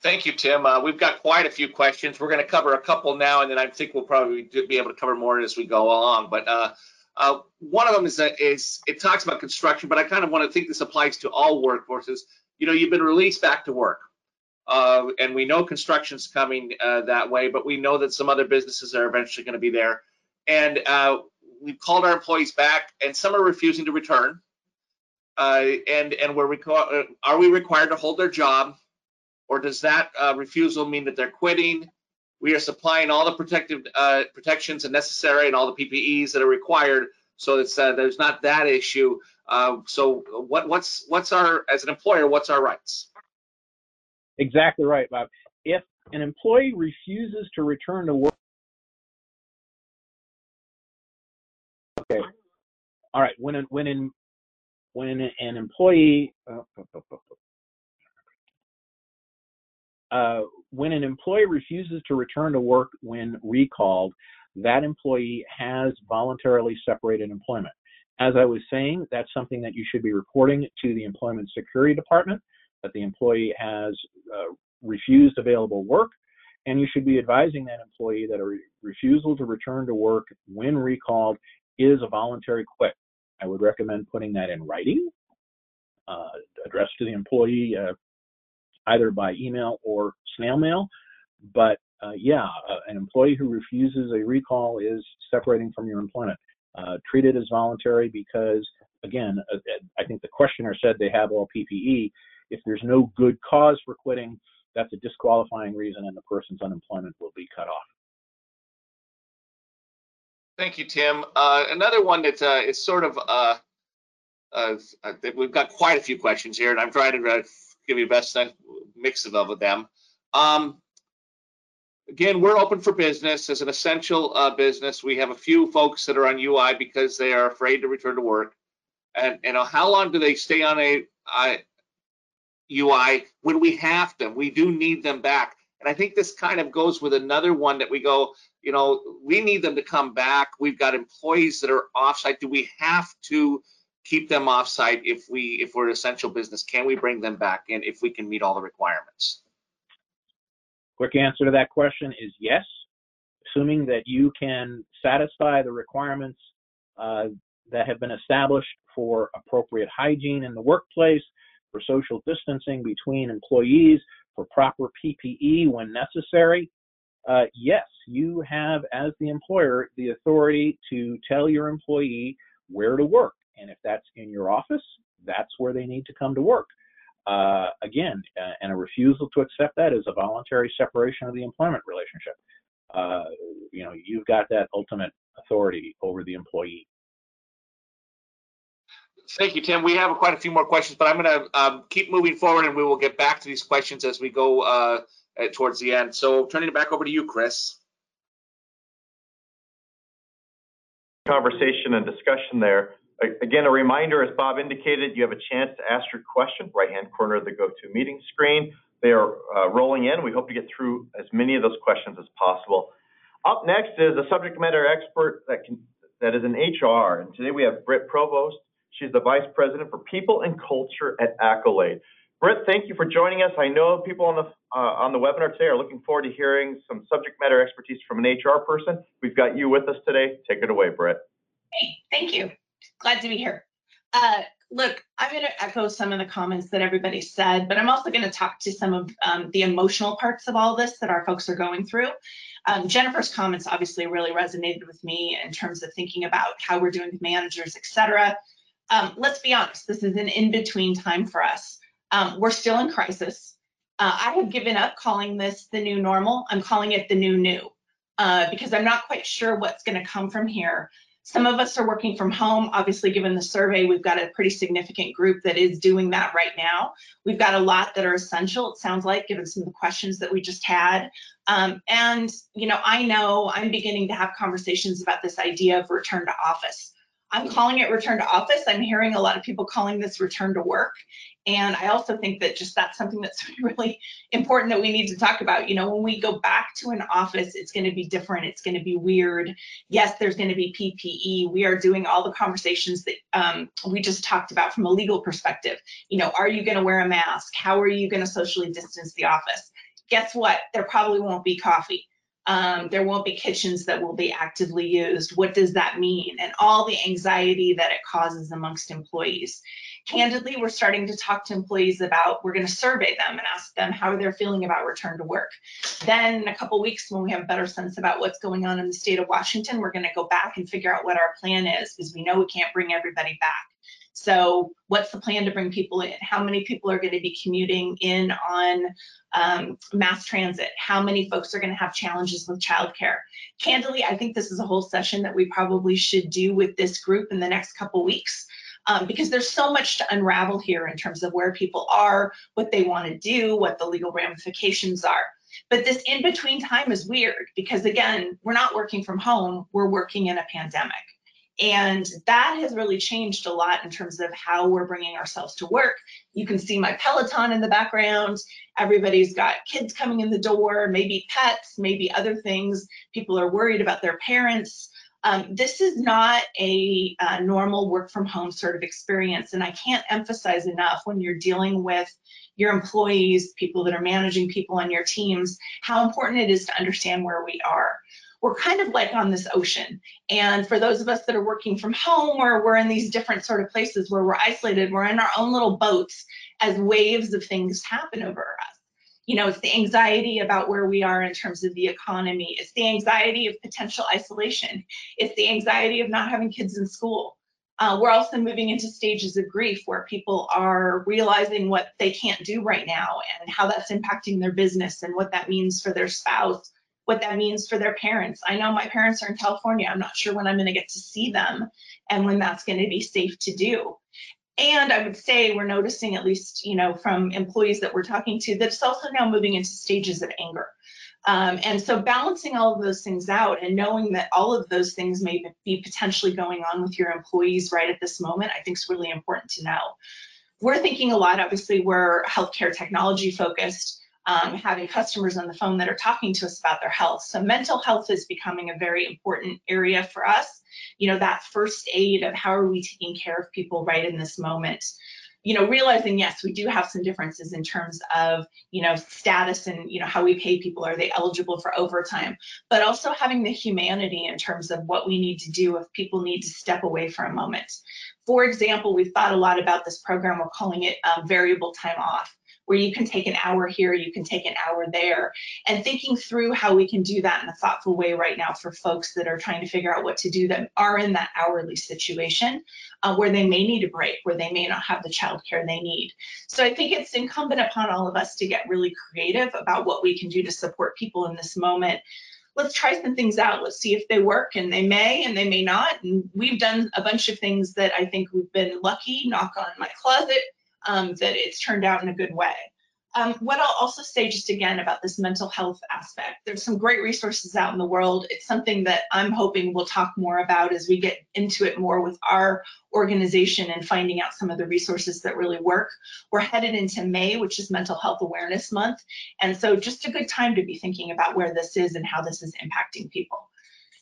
[SPEAKER 4] Thank you, Tim. Uh, we've got quite a few questions. We're going to cover a couple now, and then I think we'll probably be able to cover more as we go along. But uh, uh, one of them is that is it talks about construction, but I kind of want to think this applies to all workforces. You know, you've been released back to work, uh, and we know construction's coming uh, that way, but we know that some other businesses are eventually going to be there. And uh, we've called our employees back, and some are refusing to return. and and we're are we required to hold their job? or does that uh, refusal mean that they're quitting? We are supplying all the protective uh, protections and necessary and all the PPEs that are required, so it's, uh, there's not that issue. Uh, so what, what's what's our as an employer? What's our rights?
[SPEAKER 7] Exactly right, Bob. If an employee refuses to return to work, okay, all right. When when in when an employee uh, uh, when an employee refuses to return to work when recalled, that employee has voluntarily separated employment. As I was saying, that's something that you should be reporting to the Employment Security Department that the employee has uh, refused available work, and you should be advising that employee that a re- refusal to return to work when recalled is a voluntary quit. I would recommend putting that in writing, uh, addressed to the employee uh, either by email or snail mail. But uh, yeah, uh, an employee who refuses a recall is separating from your employment. Uh, treat it as voluntary because, again, uh, I think the questioner said they have all PPE. If there's no good cause for quitting, that's a disqualifying reason, and the person's unemployment will be cut off.
[SPEAKER 4] Thank you, Tim. Uh, another one that uh, is sort of we've got quite a few questions here, and I'm trying to give you the best mix of them. Um, again, we're open for business as an essential uh, business. We have a few folks that are on UI because they are afraid to return to work. And you know, how long do they stay on a, a UI when we have them? We do need them back. And I think this kind of goes with another one that we go, you know, we need them to come back. We've got employees that are offsite. Do we have to keep them offsite if we if we're an essential business? Can we bring them back in if we can meet all the requirements?
[SPEAKER 7] Quick answer to that question is yes, assuming that you can satisfy the requirements uh, that have been established for appropriate hygiene in the workplace, for social distancing between employees, for proper PPE when necessary. Uh, yes, you have, as the employer, the authority to tell your employee where to work. And if that's in your office, that's where they need to come to work. Uh, again, uh, and a refusal to accept that is a voluntary separation of the employment relationship. Uh, you know, you've got that ultimate authority over the employee.
[SPEAKER 4] Thank you, Tim. We have quite a few more questions, but I'm going to um, keep moving forward, and we will get back to these questions as we go uh, towards the end. So, turning it back over to you, Kris.
[SPEAKER 3] Conversation and discussion there. Again, a reminder, as Bob indicated, you have a chance to ask your question, right-hand corner of the GoToMeeting screen. They are uh, rolling in. We hope to get through as many of those questions as possible. Up next is a subject matter expert that can that is in HR, and today we have Britt Provost. She's the Vice President for People and Culture at Accolade. Britt, thank you for joining us. I know people on the uh, on the webinar today are looking forward to hearing some subject matter expertise from an HR person. We've got you with us today. Take it away, Britt.
[SPEAKER 8] Hey, thank you glad to be here. Uh, look, I'm going to echo some of the comments that everybody said, but I'm also going to talk to some of um, the emotional parts of all this that our folks are going through. Um, Jennifer's comments obviously really resonated with me in terms of thinking about how we're doing with managers, et cetera. Um, let's be honest, this is an in-between time for us. Um, we're still in crisis. Uh, I have given up calling this the new normal. I'm calling it the new new uh, because I'm not quite sure what's going to come from here. Some of us are working from home. Obviously, given the survey, we've got a pretty significant group that is doing that right now. We've got a lot that are essential, it sounds like, given some of the questions that we just had. Um, and, you know, I know I'm beginning to have conversations about this idea of return to office. I'm calling it return to office. I'm hearing a lot of people calling this return to work. And I also think that just that's something that's really important that we need to talk about. You know, when we go back to an office, it's going to be different. It's going to be weird. Yes, there's going to be PPE. We are doing all the conversations that um, we just talked about from a legal perspective. You know, are you going to wear a mask? How are you going to socially distance the office? Guess what? There probably won't be coffee um, there won't be kitchens that will be actively used. What does that mean? And all the anxiety that it causes amongst employees. Candidly, we're starting to talk to employees about, we're going to survey them and ask them how they're feeling about return to work. Then in a couple weeks, when we have a better sense about what's going on in the state of Washington, we're going to go back and figure out what our plan is because we know we can't bring everybody back. So what's the plan to bring people in? How many people are going to be commuting in on um, mass transit? How many folks are going to have challenges with childcare? Candidly, I think this is a whole session that we probably should do with this group in the next couple weeks. Um, because there's so much to unravel here in terms of where people are, what they want to do, what the legal ramifications are. But this in between time is weird because, again, we're not working from home, we're working in a pandemic. And that has really changed a lot in terms of how we're bringing ourselves to work. You can see my Peloton in the background. Everybody's got kids coming in the door, maybe pets, maybe other things. People are worried about their parents. Um, this is not a, a normal work from home sort of experience. And I can't emphasize enough when you're dealing with your employees, people that are managing people on your teams, how important it is to understand where we are we're kind of like on this ocean. And for those of us that are working from home or we're in these different sort of places where we're isolated, we're in our own little boats as waves of things happen over us. You know, it's the anxiety about where we are in terms of the economy. It's the anxiety of potential isolation. It's the anxiety of not having kids in school. Uh, we're also moving into stages of grief where people are realizing what they can't do right now and how that's impacting their business and what that means for their spouse what that means for their parents. I know my parents are in California. I'm not sure when I'm going to get to see them and when that's going to be safe to do. And I would say we're noticing, at least, you know, from employees that we're talking to, that it's also now moving into stages of anger. Um, and so balancing all of those things out and knowing that all of those things may be potentially going on with your employees right at this moment, I think is really important to know. We're thinking a lot, obviously, we're healthcare technology focused. Um, having customers on the phone that are talking to us about their health. So mental health is becoming a very important area for us. You know, that first aid of how are we taking care of people right in this moment you know, realizing yes, we do have some differences in terms of, you know, status and, you know, how we pay people. Are they eligible for overtime? But also having the humanity in terms of what we need to do if people need to step away for a moment. For example, we've thought a lot about this program. We're calling it um, variable time off where you can take an hour here, you can take an hour there, and thinking through how we can do that in a thoughtful way right now for folks that are trying to figure out what to do that are in that hourly situation uh, where they may need a break, where they may not have the childcare they need. So I think it's incumbent upon all of us to get really creative about what we can do to support people in this moment let's try some things out. Let's see if they work, and they may, and they may not. And we've done a bunch of things that I think we've been lucky, knock on my closet, um, that it's turned out in a good way. Um, what I'll also say just again about this mental health aspect, there's some great resources out in the world. It's something that I'm hoping we'll talk more about as we get into it more with our organization and finding out some of the resources that really work. We're headed into May, which is Mental Health Awareness Month. And so just a good time to be thinking about where this is and how this is impacting people.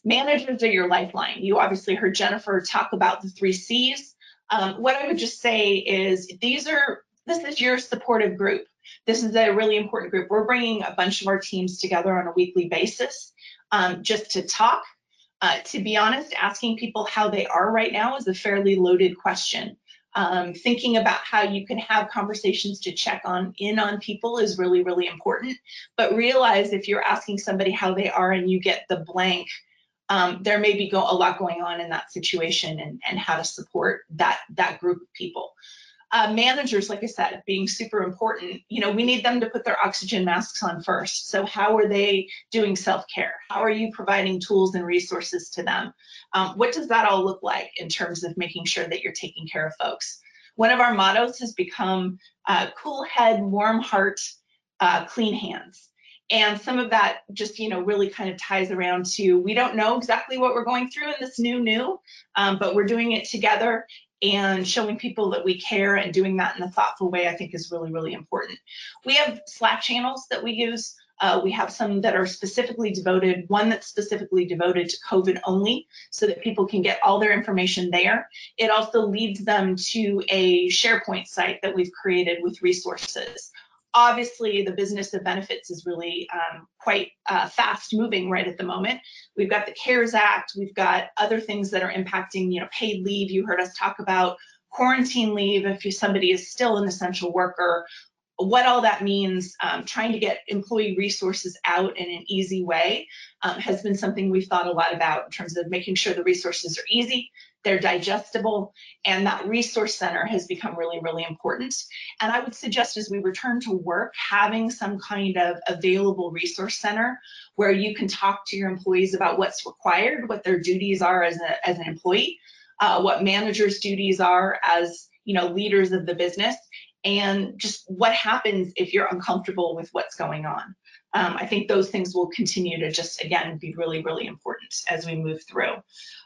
[SPEAKER 8] Managers are your lifeline. You obviously heard Jennifer talk about the three C's. Um, what I would just say is these are this is your supportive group. This is a really important group. We're bringing a bunch of our teams together on a weekly basis um, just to talk. Uh, to be honest, asking people how they are right now is a fairly loaded question. Um, thinking about how you can have conversations to check on in on people is really, really important. But realize if you're asking somebody how they are and you get the blank, um, there may be go, a lot going on in that situation and, and how to support that that group of people. Uh, managers, like I said, being super important. You know, we need them to put their oxygen masks on first. So how are they doing self-care? How are you providing tools and resources to them? Um, what does that all look like in terms of making sure that you're taking care of folks? One of our mottos has become uh, cool head, warm heart, uh, clean hands. And some of that just, you know, really kind of ties around to we don't know exactly what we're going through in this new new, um, but we're doing it together and showing people that we care and doing that in a thoughtful way, I think is really, really important. We have Slack channels that we use. Uh, we have some that are specifically devoted, one that's specifically devoted to COVID only, so that people can get all their information there. It also leads them to a SharePoint site that we've created with resources obviously the business of benefits is really um, quite uh, fast moving right at the moment. We've got the cares act we've got other things that are impacting you know paid leave. You heard us talk about quarantine leave if somebody is still an essential worker. What all that means, um, trying to get employee resources out in an easy way um, has been something we've thought a lot about in terms of making sure the resources are easy, they're digestible, and that resource center has become really, really important. And I would suggest as we return to work, having some kind of available resource center where you can talk to your employees about what's required, what their duties are as, a, as an employee, uh, what managers' duties are as you know leaders of the business and just what happens if you're uncomfortable with what's going on. Um, I think those things will continue to just, again, be really, really important as we move through.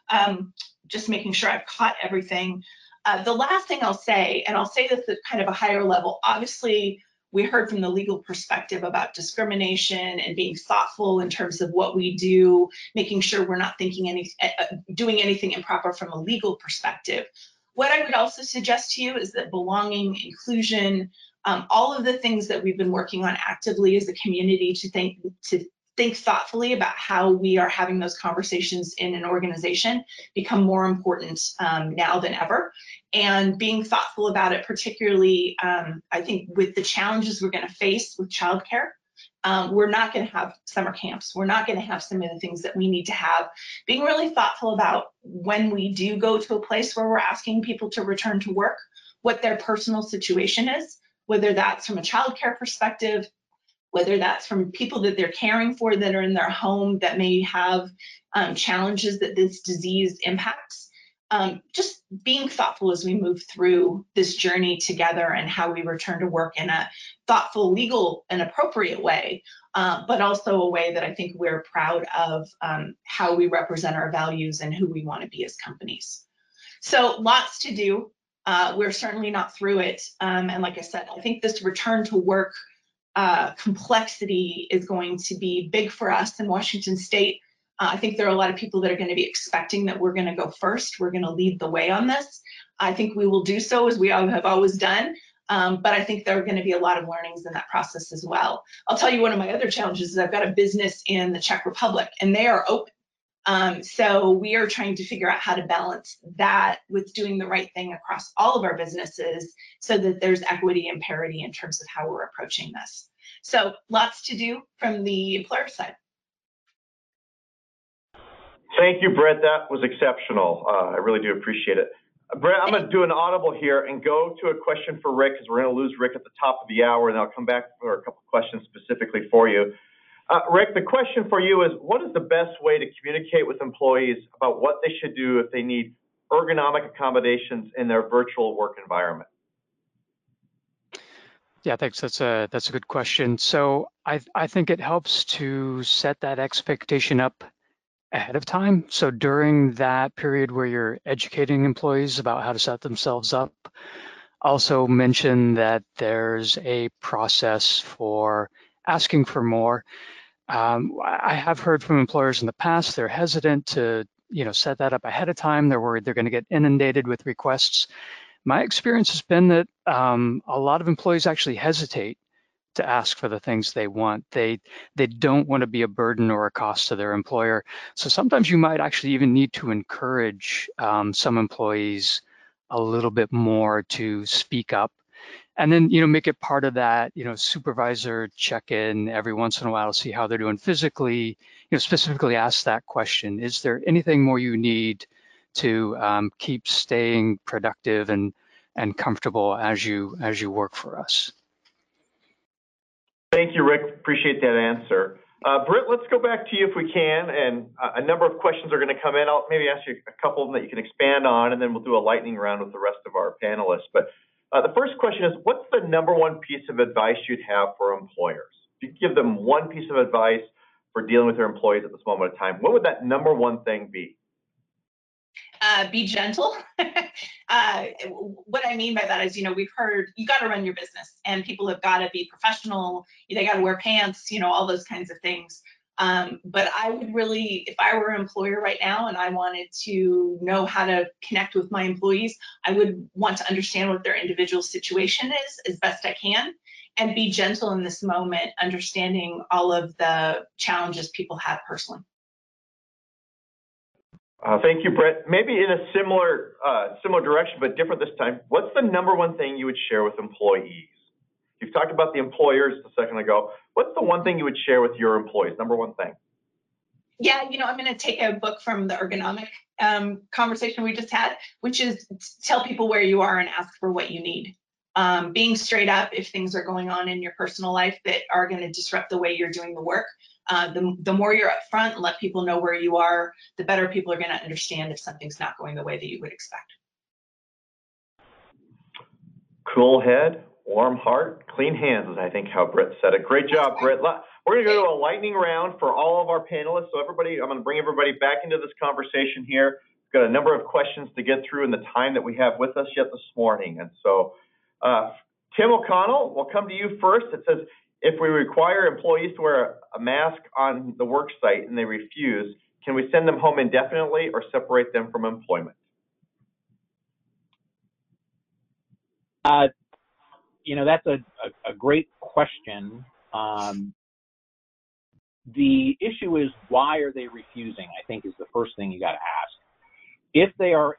[SPEAKER 8] Um, just making sure I've caught everything. Uh, the last thing I'll say, and I'll say this at kind of a higher level, obviously, we heard from the legal perspective about discrimination and being thoughtful in terms of what we do, making sure we're not thinking any, uh, doing anything improper from a legal perspective. What I would also suggest to you is that belonging, inclusion, um, all of the things that we've been working on actively as a community to think to think thoughtfully about how we are having those conversations in an organization become more important um, now than ever. And being thoughtful about it, particularly, um, I think, with the challenges we're going to face with childcare, um, we're not going to have summer camps. We're not going to have some of the things that we need to have. Being really thoughtful about when we do go to a place where we're asking people to return to work, what their personal situation is, whether that's from a childcare perspective, whether that's from people that they're caring for that are in their home that may have um, challenges that this disease impacts um, just being thoughtful as we move through this journey together and how we return to work in a thoughtful, legal, and appropriate way, uh, but also a way that I think we're proud of um, how we represent our values and who we want to be as companies. So lots to do. Uh, we're certainly not through it. Um, and like I said, I think this return to work uh, complexity is going to be big for us in Washington State. Uh, I think there are a lot of people that are going to be expecting that we're going to go first. We're going to lead the way on this. I think we will do so as we have always done. Um, but I think there are going to be a lot of learnings in that process as well. I'll tell you one of my other challenges is I've got a business in the Czech Republic and they are open. Um, so we are trying to figure out how to balance that with doing the right thing across all of our businesses so that there's equity and parity in terms of how we're approaching this. So lots to do from the employer side.
[SPEAKER 3] Thank you, Britt. That was exceptional. Uh, I really do appreciate it. Britt, I'm going to do an audible here and go to a question for Rick because we're going to lose Rick at the top of the hour, and I'll come back for a couple questions specifically for you. Uh, Rick, the question for you is, what is the best way to communicate with employees about what they should do if they need ergonomic accommodations in their virtual work environment?
[SPEAKER 6] Yeah, thanks. That's a that's a good question. So I I think it helps to set that expectation up ahead of time. So during that period where you're educating employees about how to set themselves up, also mention that there's a process for asking for more. Um, I have heard from employers in the past, they're hesitant to you know, set that up ahead of time. They're worried they're going to get inundated with requests. My experience has been that um, a lot of employees actually hesitate to ask for the things they want. They they don't want to be a burden or a cost to their employer. So sometimes you might actually even need to encourage um, some employees a little bit more to speak up and then you know make it part of that you know supervisor check in every once in a while to see how they're doing physically you know specifically ask that question is there anything more you need to um, keep staying productive and and comfortable as you as you work for us
[SPEAKER 3] thank you rick appreciate that answer uh, Britt, let's go back to you if we can, and a number of questions are going to come in. I'll maybe ask you a couple of them that you can expand on, and then we'll do a lightning round with the rest of our panelists. But uh, the first question is, what's the number one piece of advice you'd have for employers? If you give them one piece of advice for dealing with their employees at this moment of time, what would that number one thing be?
[SPEAKER 8] Uh, be gentle. uh, what I mean by that is, you know, we've heard you got to run your business and people have got to be professional. They got to wear pants, you know, all those kinds of things. Um, but I would really, if I were an employer right now and I wanted to know how to connect with my employees, I would want to understand what their individual situation is as best I can and be gentle in this moment, understanding all of the challenges people have personally.
[SPEAKER 3] Uh, thank you, Britt. Maybe in a similar uh, similar direction, but different this time. What's the number one thing you would share with employees? You've talked about the employers a second ago. What's the one thing you would share with your employees? Number one thing.
[SPEAKER 8] Yeah, you know, I'm going to take a book from the ergonomic um, conversation we just had, which is tell people where you are and ask for what you need. Um, being straight up if things are going on in your personal life that are going to disrupt the way you're doing the work. Uh, the, the more you're upfront and let people know where you are, the better people are going to understand if something's not going the way that you would expect.
[SPEAKER 3] Cool head, warm heart, clean hands is I think how Britt said it. Great job, Britt. We're going to go to a lightning round for all of our panelists. So everybody, I'm going to bring everybody back into this conversation here. We've got a number of questions to get through in the time that we have with us yet this morning. And so, uh, Tim O'Connell, we'll come to you first. It says, if we require employees to wear a mask on the work site and they refuse, can we send them home indefinitely or separate them from employment?
[SPEAKER 7] Uh, you know, that's a, a, a great question. Um, the issue is why are they refusing? I think is the first thing you got to ask. If they are,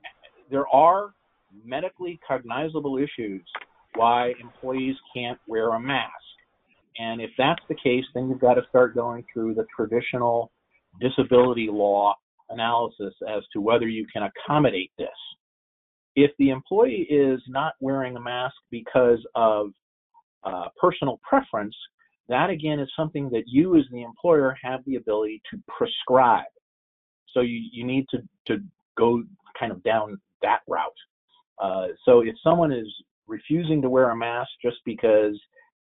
[SPEAKER 7] there are medically cognizable issues why employees can't wear a mask. And if that's the case, then you've got to start going through the traditional disability law analysis as to whether you can accommodate this. If the employee is not wearing a mask because of uh, personal preference, that again is something that you as the employer have the ability to prescribe. So you, you need to, to go kind of down that route. Uh, so if someone is refusing to wear a mask just because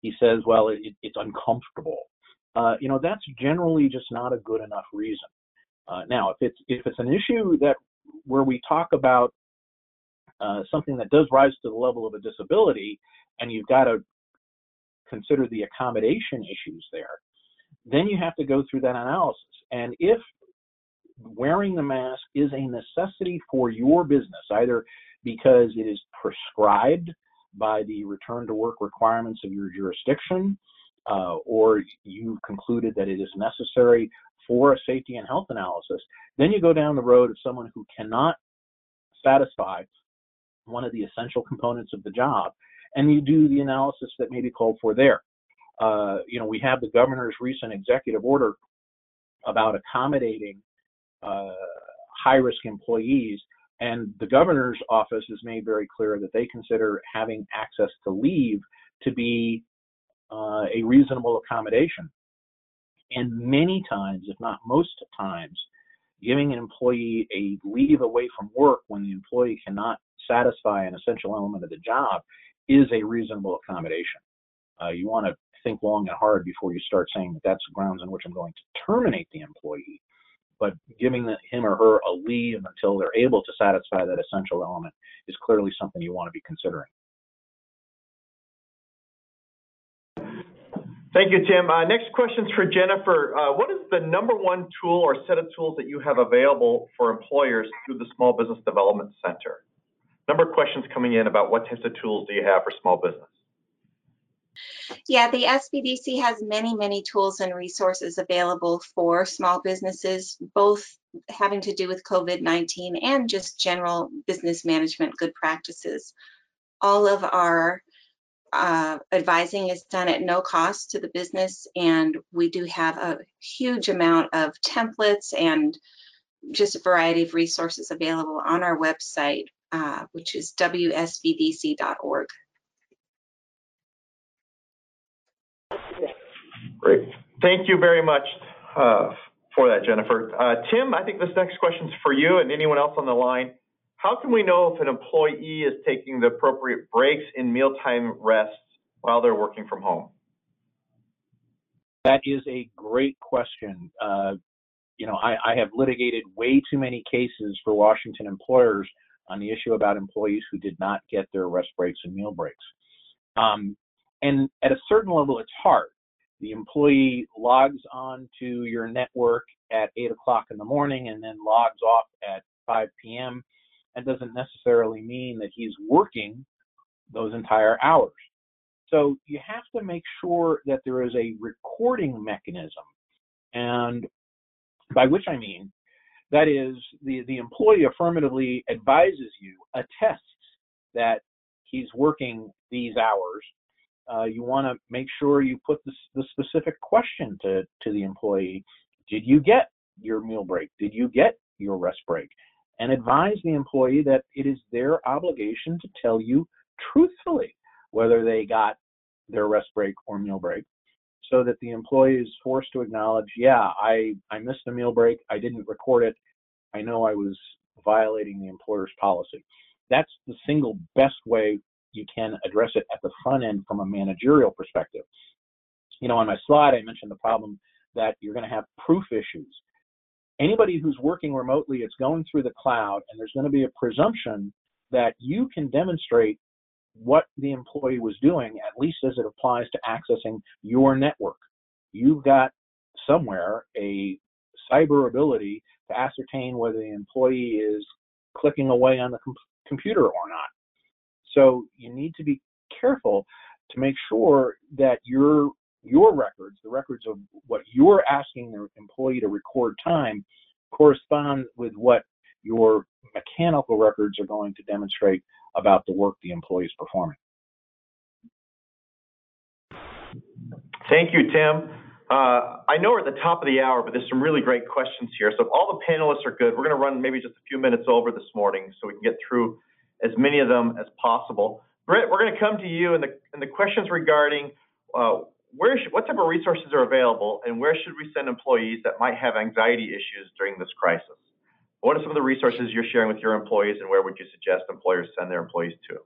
[SPEAKER 7] he says, well, it, it's uncomfortable, uh, you know, that's generally just not a good enough reason. Uh, now, if it's if it's an issue that where we talk about uh, something that does rise to the level of a disability, and you've got to consider the accommodation issues there, then you have to go through that analysis. And if wearing the mask is a necessity for your business, either because it is prescribed by the return to work requirements of your jurisdiction, uh, or you've concluded that it is necessary for a safety and health analysis, then you go down the road of someone who cannot satisfy one of the essential components of the job, and you do the analysis that may be called for there. Uh, you know, we have the governor's recent executive order about accommodating uh, high risk employees. And the governor's office has made very clear that they consider having access to leave to be uh, a reasonable accommodation. And many times, if not most times, giving an employee a leave away from work when the employee cannot satisfy an essential element of the job is a reasonable accommodation. Uh, you want to think long and hard before you start saying that that's grounds on which I'm going to terminate the employee. But giving the, him or her a leave until they're able to satisfy that essential element is clearly something you want to be considering.
[SPEAKER 3] Thank you, Tim. Uh, next question is for Jennifer. Uh, what is the number one tool or set of tools that you have available for employers through the Small Business Development Center? Number of questions coming in about what types of tools do you have for small business?
[SPEAKER 5] Yeah, the SBDC has many, many tools and resources available for small businesses, both having to do with COVID-19 and just general business management good practices. All of our uh, advising is done at no cost to the business, and we do have a huge amount of templates and just a variety of resources available on our website, uh, which is wsbdc.org.
[SPEAKER 3] Great. Thank you very much uh, for that, Jennifer. Uh, Tim, I think this next question is for you and anyone else on the line. How can we know if an employee is taking the appropriate breaks in mealtime rests while they're working from home?
[SPEAKER 7] That is a great question. Uh, you know, I, I, have litigated way too many cases for Washington employers on the issue about employees who did not get their rest breaks and meal breaks. Um, and at a certain level, it's hard. The employee logs on to your network at 8 o'clock in the morning and then logs off at 5 p.m that doesn't necessarily mean that he's working those entire hours. So you have to make sure that there is a recording mechanism. And by which I mean, that is, the, the employee affirmatively advises you, attests that he's working these hours. Uh, you want to make sure you put the, the specific question to, to the employee Did you get your meal break? Did you get your rest break? and advise the employee that it is their obligation to tell you truthfully whether they got their rest break or meal break so that the employee is forced to acknowledge, yeah, I, I missed a meal break, I didn't record it, I know I was violating the employer's policy. That's the single best way you can address it at the front end from a managerial perspective. You know, on my slide, I mentioned the problem that you're going to have proof issues anybody who's working remotely, it's going through the cloud, and there's going to be a presumption that you can demonstrate what the employee was doing, at least as it applies to accessing your network. You've got somewhere a cyber ability to ascertain whether the employee is clicking away on the com- computer or not. So you need to be careful to make sure that your your records, the records of what you're asking the employee to record time, correspond with what your mechanical records are going to demonstrate about the work the employee is performing.
[SPEAKER 3] Thank you, Tim. Uh, I know we're at the top of the hour, but there's some really great questions here. So if all the panelists are good, we're going to run maybe just a few minutes over this morning so we can get through as many of them as possible. Britt, we're going to come to you, and the, and the questions regarding uh, where should, what type of resources are available and where should we send employees that might have anxiety issues during this crisis? What are some of the resources you're sharing with your employees and where would you suggest employers send their employees to?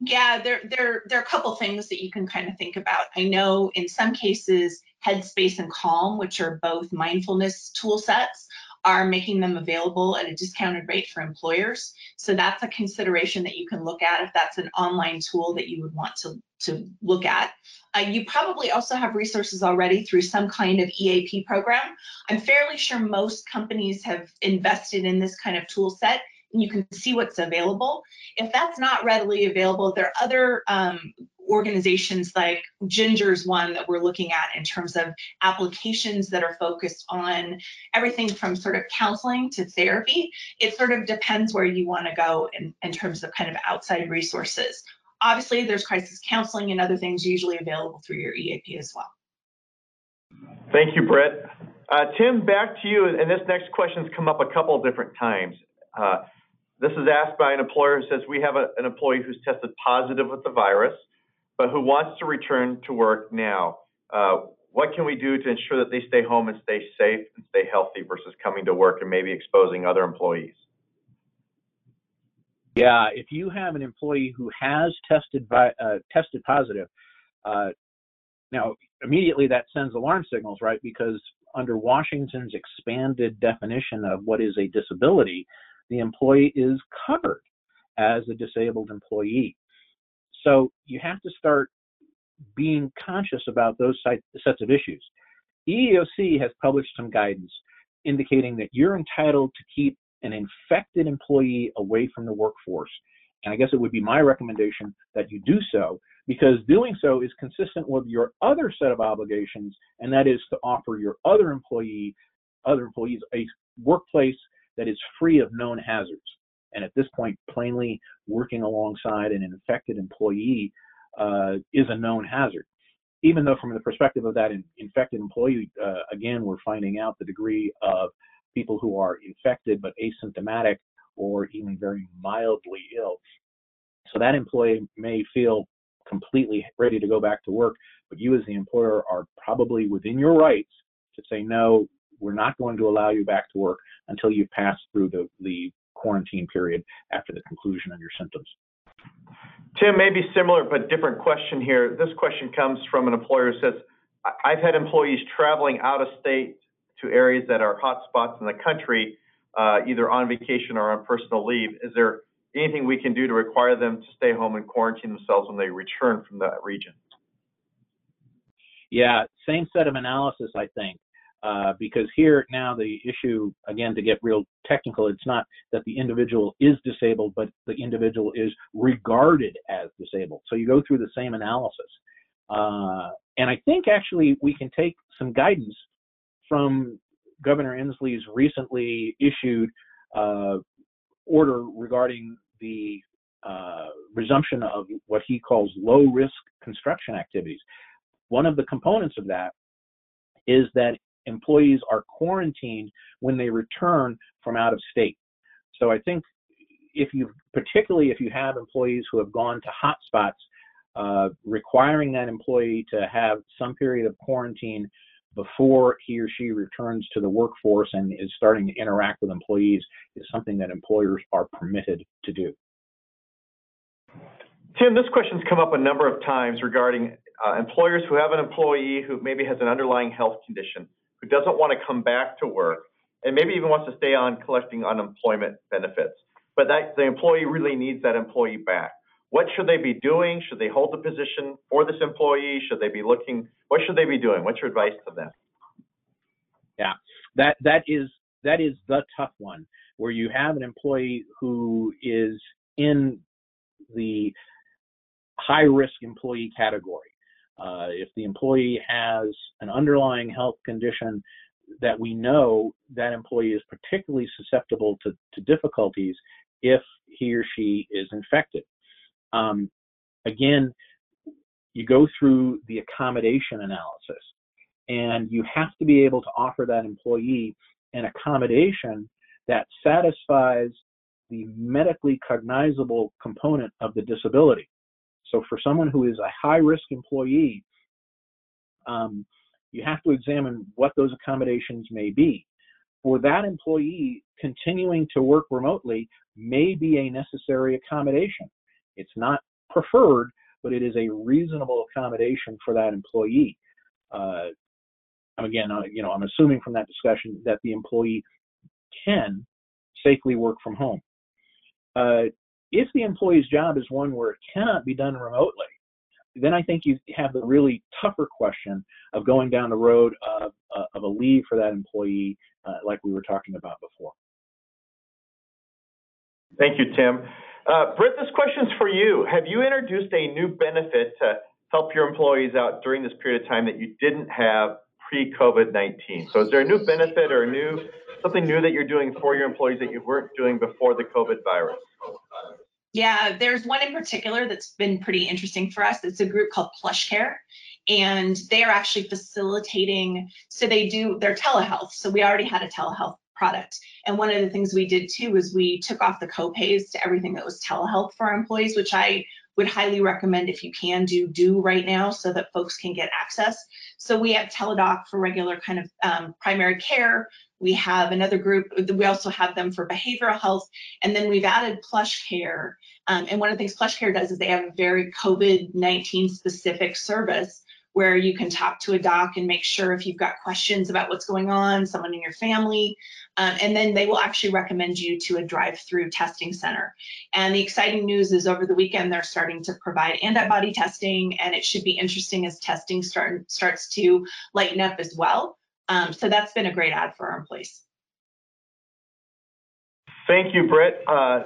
[SPEAKER 8] Yeah, there, there, there are a couple things that you can kind of think about. I know in some cases, Headspace and Calm, which are both mindfulness tool sets, are making them available at a discounted rate for employers. So that's a consideration that you can look at if that's an online tool that you would want to, to look at. Uh, you probably also have resources already through some kind of EAP program. I'm fairly sure most companies have invested in this kind of tool set and you can see what's available. If that's not readily available, there are other um, organizations like Ginger's one that we're looking at in terms of applications that are focused on everything from sort of counseling to therapy. It sort of depends where you want to go in, in terms of kind of outside resources. Obviously, there's crisis counseling and other things usually available through your EAP as well.
[SPEAKER 3] Thank you, Britt. Uh, Tim, back to you. And this next question's come up a couple different times. Uh, this is asked by an employer who says, we have a, an employee who's tested positive with the virus, but who wants to return to work now. Uh, what can we do to ensure that they stay home and stay safe and stay healthy versus coming to work and maybe exposing other employees?
[SPEAKER 7] Yeah, if you have an employee who has tested uh, tested positive, uh, now immediately that sends alarm signals, right? Because under Washington's expanded definition of what is a disability, the employee is covered as a disabled employee. So you have to start being conscious about those sets of issues. EEOC has published some guidance indicating that you're entitled to keep an infected employee away from the workforce. And I guess it would be my recommendation that you do so because doing so is consistent with your other set of obligations, and that is to offer your other employee, other employees a workplace that is free of known hazards. And at this point, plainly working alongside an infected employee uh, is a known hazard. Even though, from the perspective of that in, infected employee, uh, again, we're finding out the degree of people who are infected but asymptomatic or even very mildly ill. So that employee may feel completely ready to go back to work, but you as the employer are probably within your rights to say, no, we're not going to allow you back to work until you've passed through the, the quarantine period after the conclusion of your symptoms.
[SPEAKER 3] Tim, maybe similar but different question here. This question comes from an employer who says, I've had employees traveling out of state to areas that are hotspots in the country, uh, either on vacation or on personal leave. Is there anything we can do to require them to stay home and quarantine themselves when they return from that region?
[SPEAKER 7] Yeah, same set of analysis, I think. Uh, because here now the issue again to get real technical it's not that the individual is disabled but the individual is regarded as disabled so you go through the same analysis uh, and i think actually we can take some guidance from governor inslee's recently issued uh, order regarding the uh, resumption of what he calls low risk construction activities one of the components of that is that employees are quarantined when they return from out of state. So I think if you, particularly if you have employees who have gone to hotspots, uh, requiring that employee to have some period of quarantine before he or she returns to the workforce and is starting to interact with employees is something that employers are permitted to do.
[SPEAKER 3] Tim, this question's come up a number of times regarding uh, employers who have an employee who maybe has an underlying health condition who doesn't want to come back to work and maybe even wants to stay on collecting unemployment benefits. But that, the employee really needs that employee back. What should they be doing? Should they hold the position for this employee? Should they be looking? What should they be doing? What's your advice to them?
[SPEAKER 7] Yeah, that that is that is the tough one where you have an employee who is in the high risk employee category uh, if the employee has an underlying health condition that we know that employee is particularly susceptible to, to difficulties if he or she is infected. Um, again, you go through the accommodation analysis and you have to be able to offer that employee an accommodation that satisfies the medically cognizable component of the disability. So for someone who is a high risk employee, um, you have to examine what those accommodations may be. For that employee, continuing to work remotely may be a necessary accommodation. It's not preferred, but it is a reasonable accommodation for that employee. Uh, again, you know, I'm assuming from that discussion that the employee can safely work from home. Uh, if the employee's job is one where it cannot be done remotely, then I think you have the really tougher question of going down the road of, uh, of a leave for that employee, uh, like we were talking about before.
[SPEAKER 3] Thank you, Tim. Uh, Britt, this question's for you. Have you introduced a new benefit to help your employees out during this period of time that you didn't have pre-COVID-19? So is there a new benefit or a new something new that you're doing for your employees that you weren't doing before the COVID virus?
[SPEAKER 8] Yeah, there's one in particular that's been pretty interesting for us. It's a group called PlushCare, and they are actually facilitating. So they do their telehealth. So we already had a telehealth product, and one of the things we did too is we took off the copays to everything that was telehealth for our employees, which I would highly recommend if you can do do right now so that folks can get access. So we have Teladoc for regular kind of um, primary care. We have another group, we also have them for behavioral health, and then we've added PlushCare. Um, and one of the things PlushCare does is they have a very COVID-19 specific service where you can talk to a doc and make sure if you've got questions about what's going on, someone in your family, um, and then they will actually recommend you to a drive-through testing center. And the exciting news is over the weekend, they're starting to provide antibody testing, and it should be interesting as testing start, starts to lighten up as well. Um, so that's been a great add for our employees.
[SPEAKER 3] Thank you, Britt. Uh,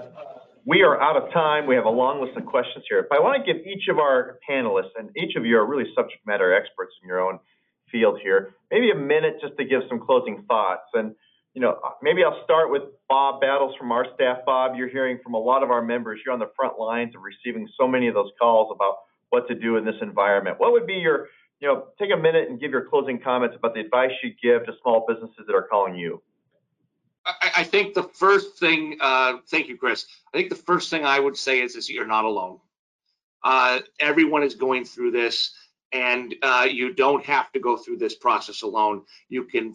[SPEAKER 3] we are out of time. We have a long list of questions here, but I want to give each of our panelists, and each of you are really subject matter experts in your own field here, maybe a minute just to give some closing thoughts. And you know, maybe I'll start with Bob Battles from our staff. Bob, you're hearing from a lot of our members. You're on the front lines of receiving so many of those calls about what to do in this environment. What would be your you know, take a minute and give your closing comments about the advice you give to small businesses that are calling you.
[SPEAKER 4] I, think the first thing, uh, thank you, Kris. I think the first thing I would say is, is you're not alone. Uh, everyone is going through this, and uh, you don't have to go through this process alone. You can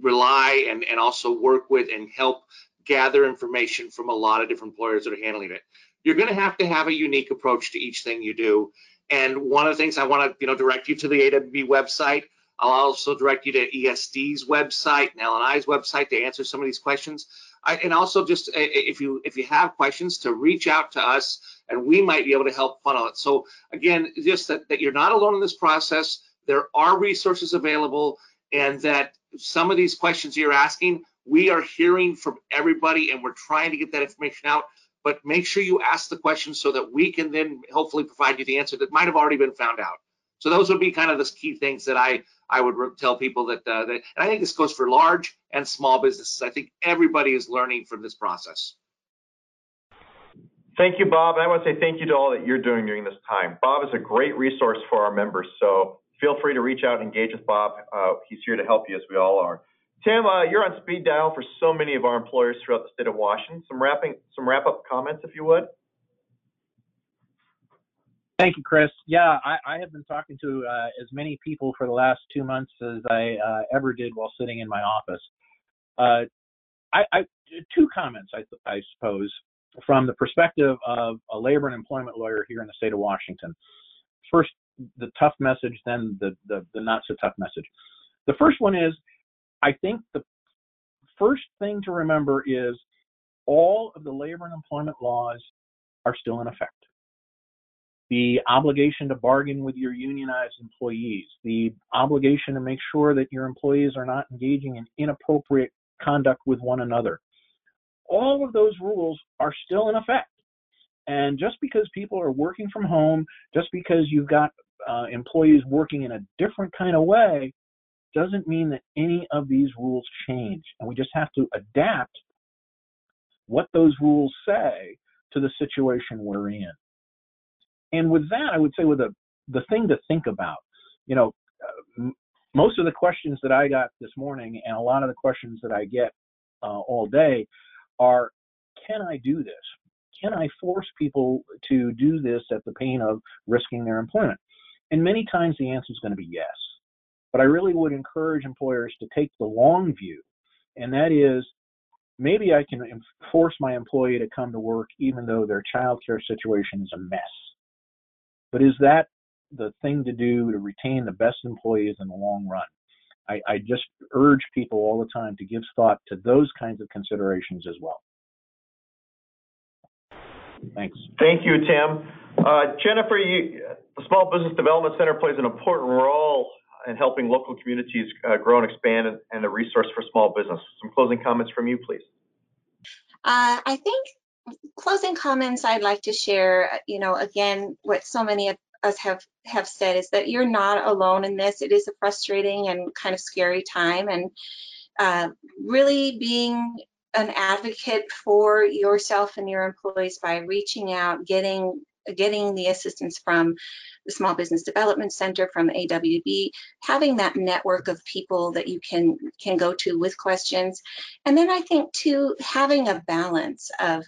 [SPEAKER 4] rely and, and also work with and help gather information from a lot of different employers that are handling it. You're going to have to have a unique approach to each thing you do. And one of the things I want to, you know, direct you to the AWB website. I'll also direct you to ESD's website and L&I's website to answer some of these questions. I, and also just uh, if you if you have questions to reach out to us and we might be able to help funnel it. So again, just that, that you're not alone in this process. There are resources available and that some of these questions you're asking, we are hearing from everybody and we're trying to get that information out but make sure you ask the question so that we can then hopefully provide you the answer that might have already been found out. So those would be kind of the key things that I I would tell people that, uh, that and I think this goes for large and small businesses. I think everybody is learning from this process.
[SPEAKER 3] Thank you, Bob. And I want to say thank you to all that you're doing during this time. Bob is a great resource for our members, so feel free to reach out and engage with Bob. Uh, he's here to help you, as we all are. Tim, uh, you're on speed dial for so many of our employers throughout the state of Washington. Some wrapping, some wrap up comments, if you would.
[SPEAKER 7] Thank you, Kris. Yeah, I, I have been talking to uh, as many people for the last two months as I uh, ever did while sitting in my office. Uh, I, I, two comments, I, I suppose, from the perspective of a labor and employment lawyer here in the state of Washington. First, the tough message, then the, the, the not so tough message. The first one is I think the first thing to remember is all of the labor and employment laws are still in effect. The obligation to bargain with your unionized employees, the obligation to make sure that your employees are not engaging in inappropriate conduct with one another. All of those rules are still in effect. And just because people are working from home, just because you've got uh, employees working in a different kind of way, doesn't mean that any of these rules change. And we just have to adapt what those rules say to the situation we're in. And with that, I would say with the the thing to think about, you know, uh, most of the questions that I got this morning and a lot of the questions that I get uh, all day are, can I do this? Can I force people to do this at the pain of risking their employment? And many times the answer is going to be yes. But I really would encourage employers to take the long view, and that is maybe I can force my employee to come to work even though their childcare situation is a mess. But is that the thing to do to retain the best employees in the long run? I, I just urge people all the time to give thought to those kinds of considerations as well. Thanks.
[SPEAKER 3] Thank you, Tim. Uh, Jennifer, you, the Small Business Development Center plays an important role in helping local communities uh, grow and expand and, and, a resource for small business. Some closing comments from you, please.
[SPEAKER 5] Uh, I think closing comments I'd like to share, you know, again, what so many of us have, have said is that you're not alone in this. It is a frustrating and kind of scary time. And uh, really being an advocate for yourself and your employees by reaching out, getting getting the assistance from the Small Business Development Center, from AWB, having that network of people that you can can go to with questions. And then I think too, having a balance of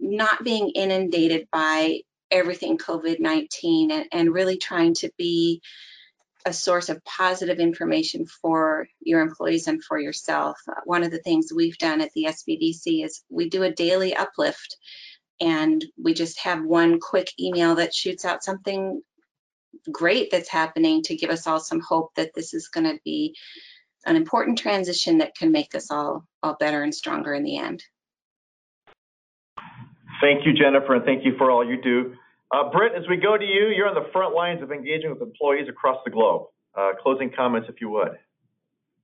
[SPEAKER 5] not being inundated by everything COVID-19 and, and really trying to be a source of positive information for your employees and for yourself. One of the things we've done at the SBDC is we do a daily uplift and we just have one quick email that shoots out something great that's happening to give us all some hope that this is going to be an important transition that can make us all all better and stronger in the end.
[SPEAKER 3] Thank you, Jennifer, and thank you for all you do. Uh, Britt, as we go to you, you're on the front lines of engaging with employees across the globe. Uh, closing comments, if you would.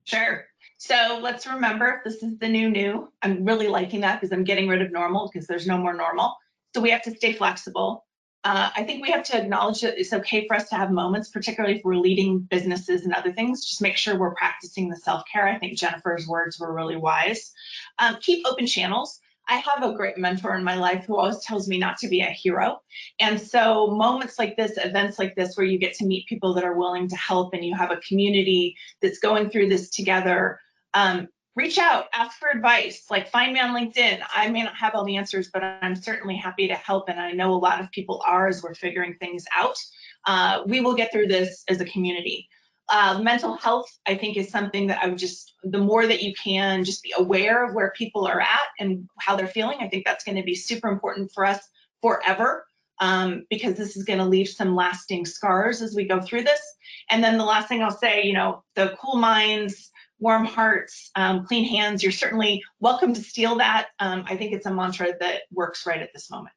[SPEAKER 8] Sure. So let's remember this is the new new. I'm really liking that because I'm getting rid of normal because there's no more normal. So we have to stay flexible. Uh, I think we have to acknowledge that it's okay for us to have moments, particularly if we're leading businesses and other things. Just make sure we're practicing the self care. I think Jennifer's words were really wise. Um, keep open channels. I have a great mentor in my life who always tells me not to be a hero. And so moments like this, events like this, where you get to meet people that are willing to help and you have a community that's going through this together, um, reach out, ask for advice, like find me on LinkedIn. I may not have all the answers, but I'm certainly happy to help. And I know a lot of people are as we're figuring things out. Uh, we will get through this as a community. Uh, mental health, I think, is something that I would just, the more that you can just be aware of where people are at and how they're feeling, I think that's going to be super important for us forever um, because this is going to leave some lasting scars as we go through this. And then the last thing I'll say, you know, the cool minds, warm hearts, um, clean hands, you're certainly welcome to steal that. Um, I think it's a mantra that works right at this moment.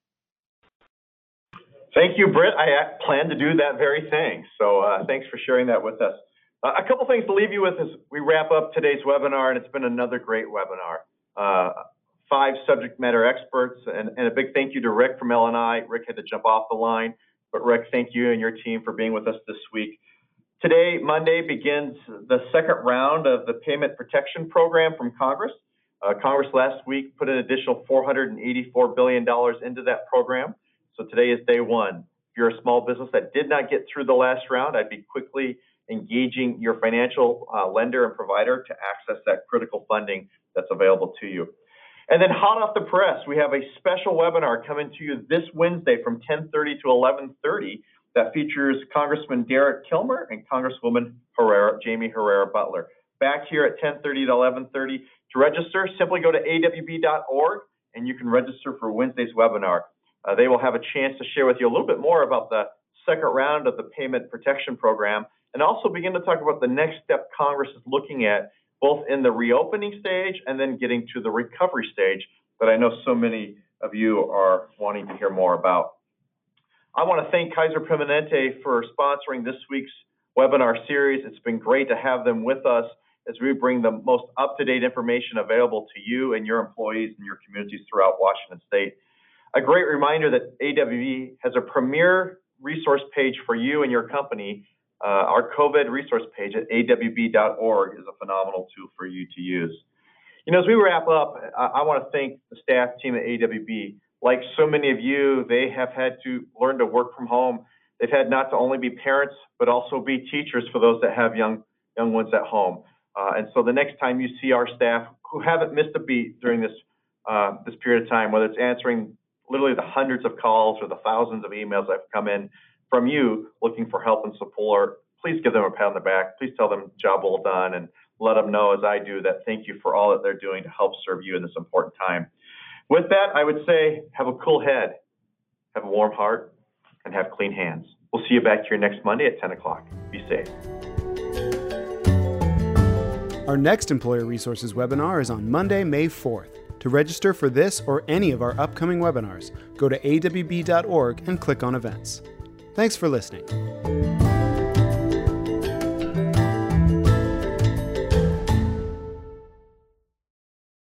[SPEAKER 3] Thank you, Britt. I plan to do that very thing. So uh, thanks for sharing that with us. Uh, a couple things to leave you with as we wrap up today's webinar, and it's been another great webinar. Uh, five subject matter experts, and, and, a big thank you to Rick from L&I. Rick had to jump off the line, but Rick, thank you and your team for being with us this week. Today, Monday, begins the second round of the Payment Protection Program from Congress. Uh, Congress last week put an additional $484 billion into that program. So today is day one. If you're a small business that did not get through the last round, I'd be quickly engaging your financial uh, lender and provider to access that critical funding that's available to you. And then hot off the press, we have a special webinar coming to you this Wednesday from 10:30 to 11:30 that features Congressman Derek Kilmer and Congresswoman Herrera, Jaime Herrera Beutler. Back here at 10:30 to 11:30. To register, simply go to awb.org and you can register for Wednesday's webinar. Uh, they will have a chance to share with you a little bit more about the second round of the Payment Protection Program and also begin to talk about the next step Congress is looking at, both in the reopening stage and then getting to the recovery stage that I know so many of you are wanting to hear more about. I want to thank Kaiser Permanente for sponsoring this week's webinar series. It's been great to have them with us as we bring the most up-to-date information available to you and your employees and your communities throughout Washington State. A great reminder that AWB has a premier resource page for you and your company. Uh, our COVID resource page at awb.org is a phenomenal tool for you to use. You know, as we wrap up, I, I want to thank the staff team at AWB. Like so many of you, they have had to learn to work from home. They've had not to only be parents, but also be teachers for those that have young young ones at home. Uh, and so the next time you see our staff who haven't missed a beat during this uh, this period of time, whether it's answering literally the hundreds of calls or the thousands of emails that have come in from you looking for help and support, please give them a pat on the back. Please tell them job well done and let them know as I do that thank you for all that they're doing to help serve you in this important time. With that, I would say have a cool head, have a warm heart, and have clean hands. We'll see you back here next Monday at 10 o'clock. Be safe.
[SPEAKER 1] Our next Employer Resources webinar is on Monday, May 4th. To register for this or any of our upcoming webinars, go to awb.org and click on Events. Thanks for listening.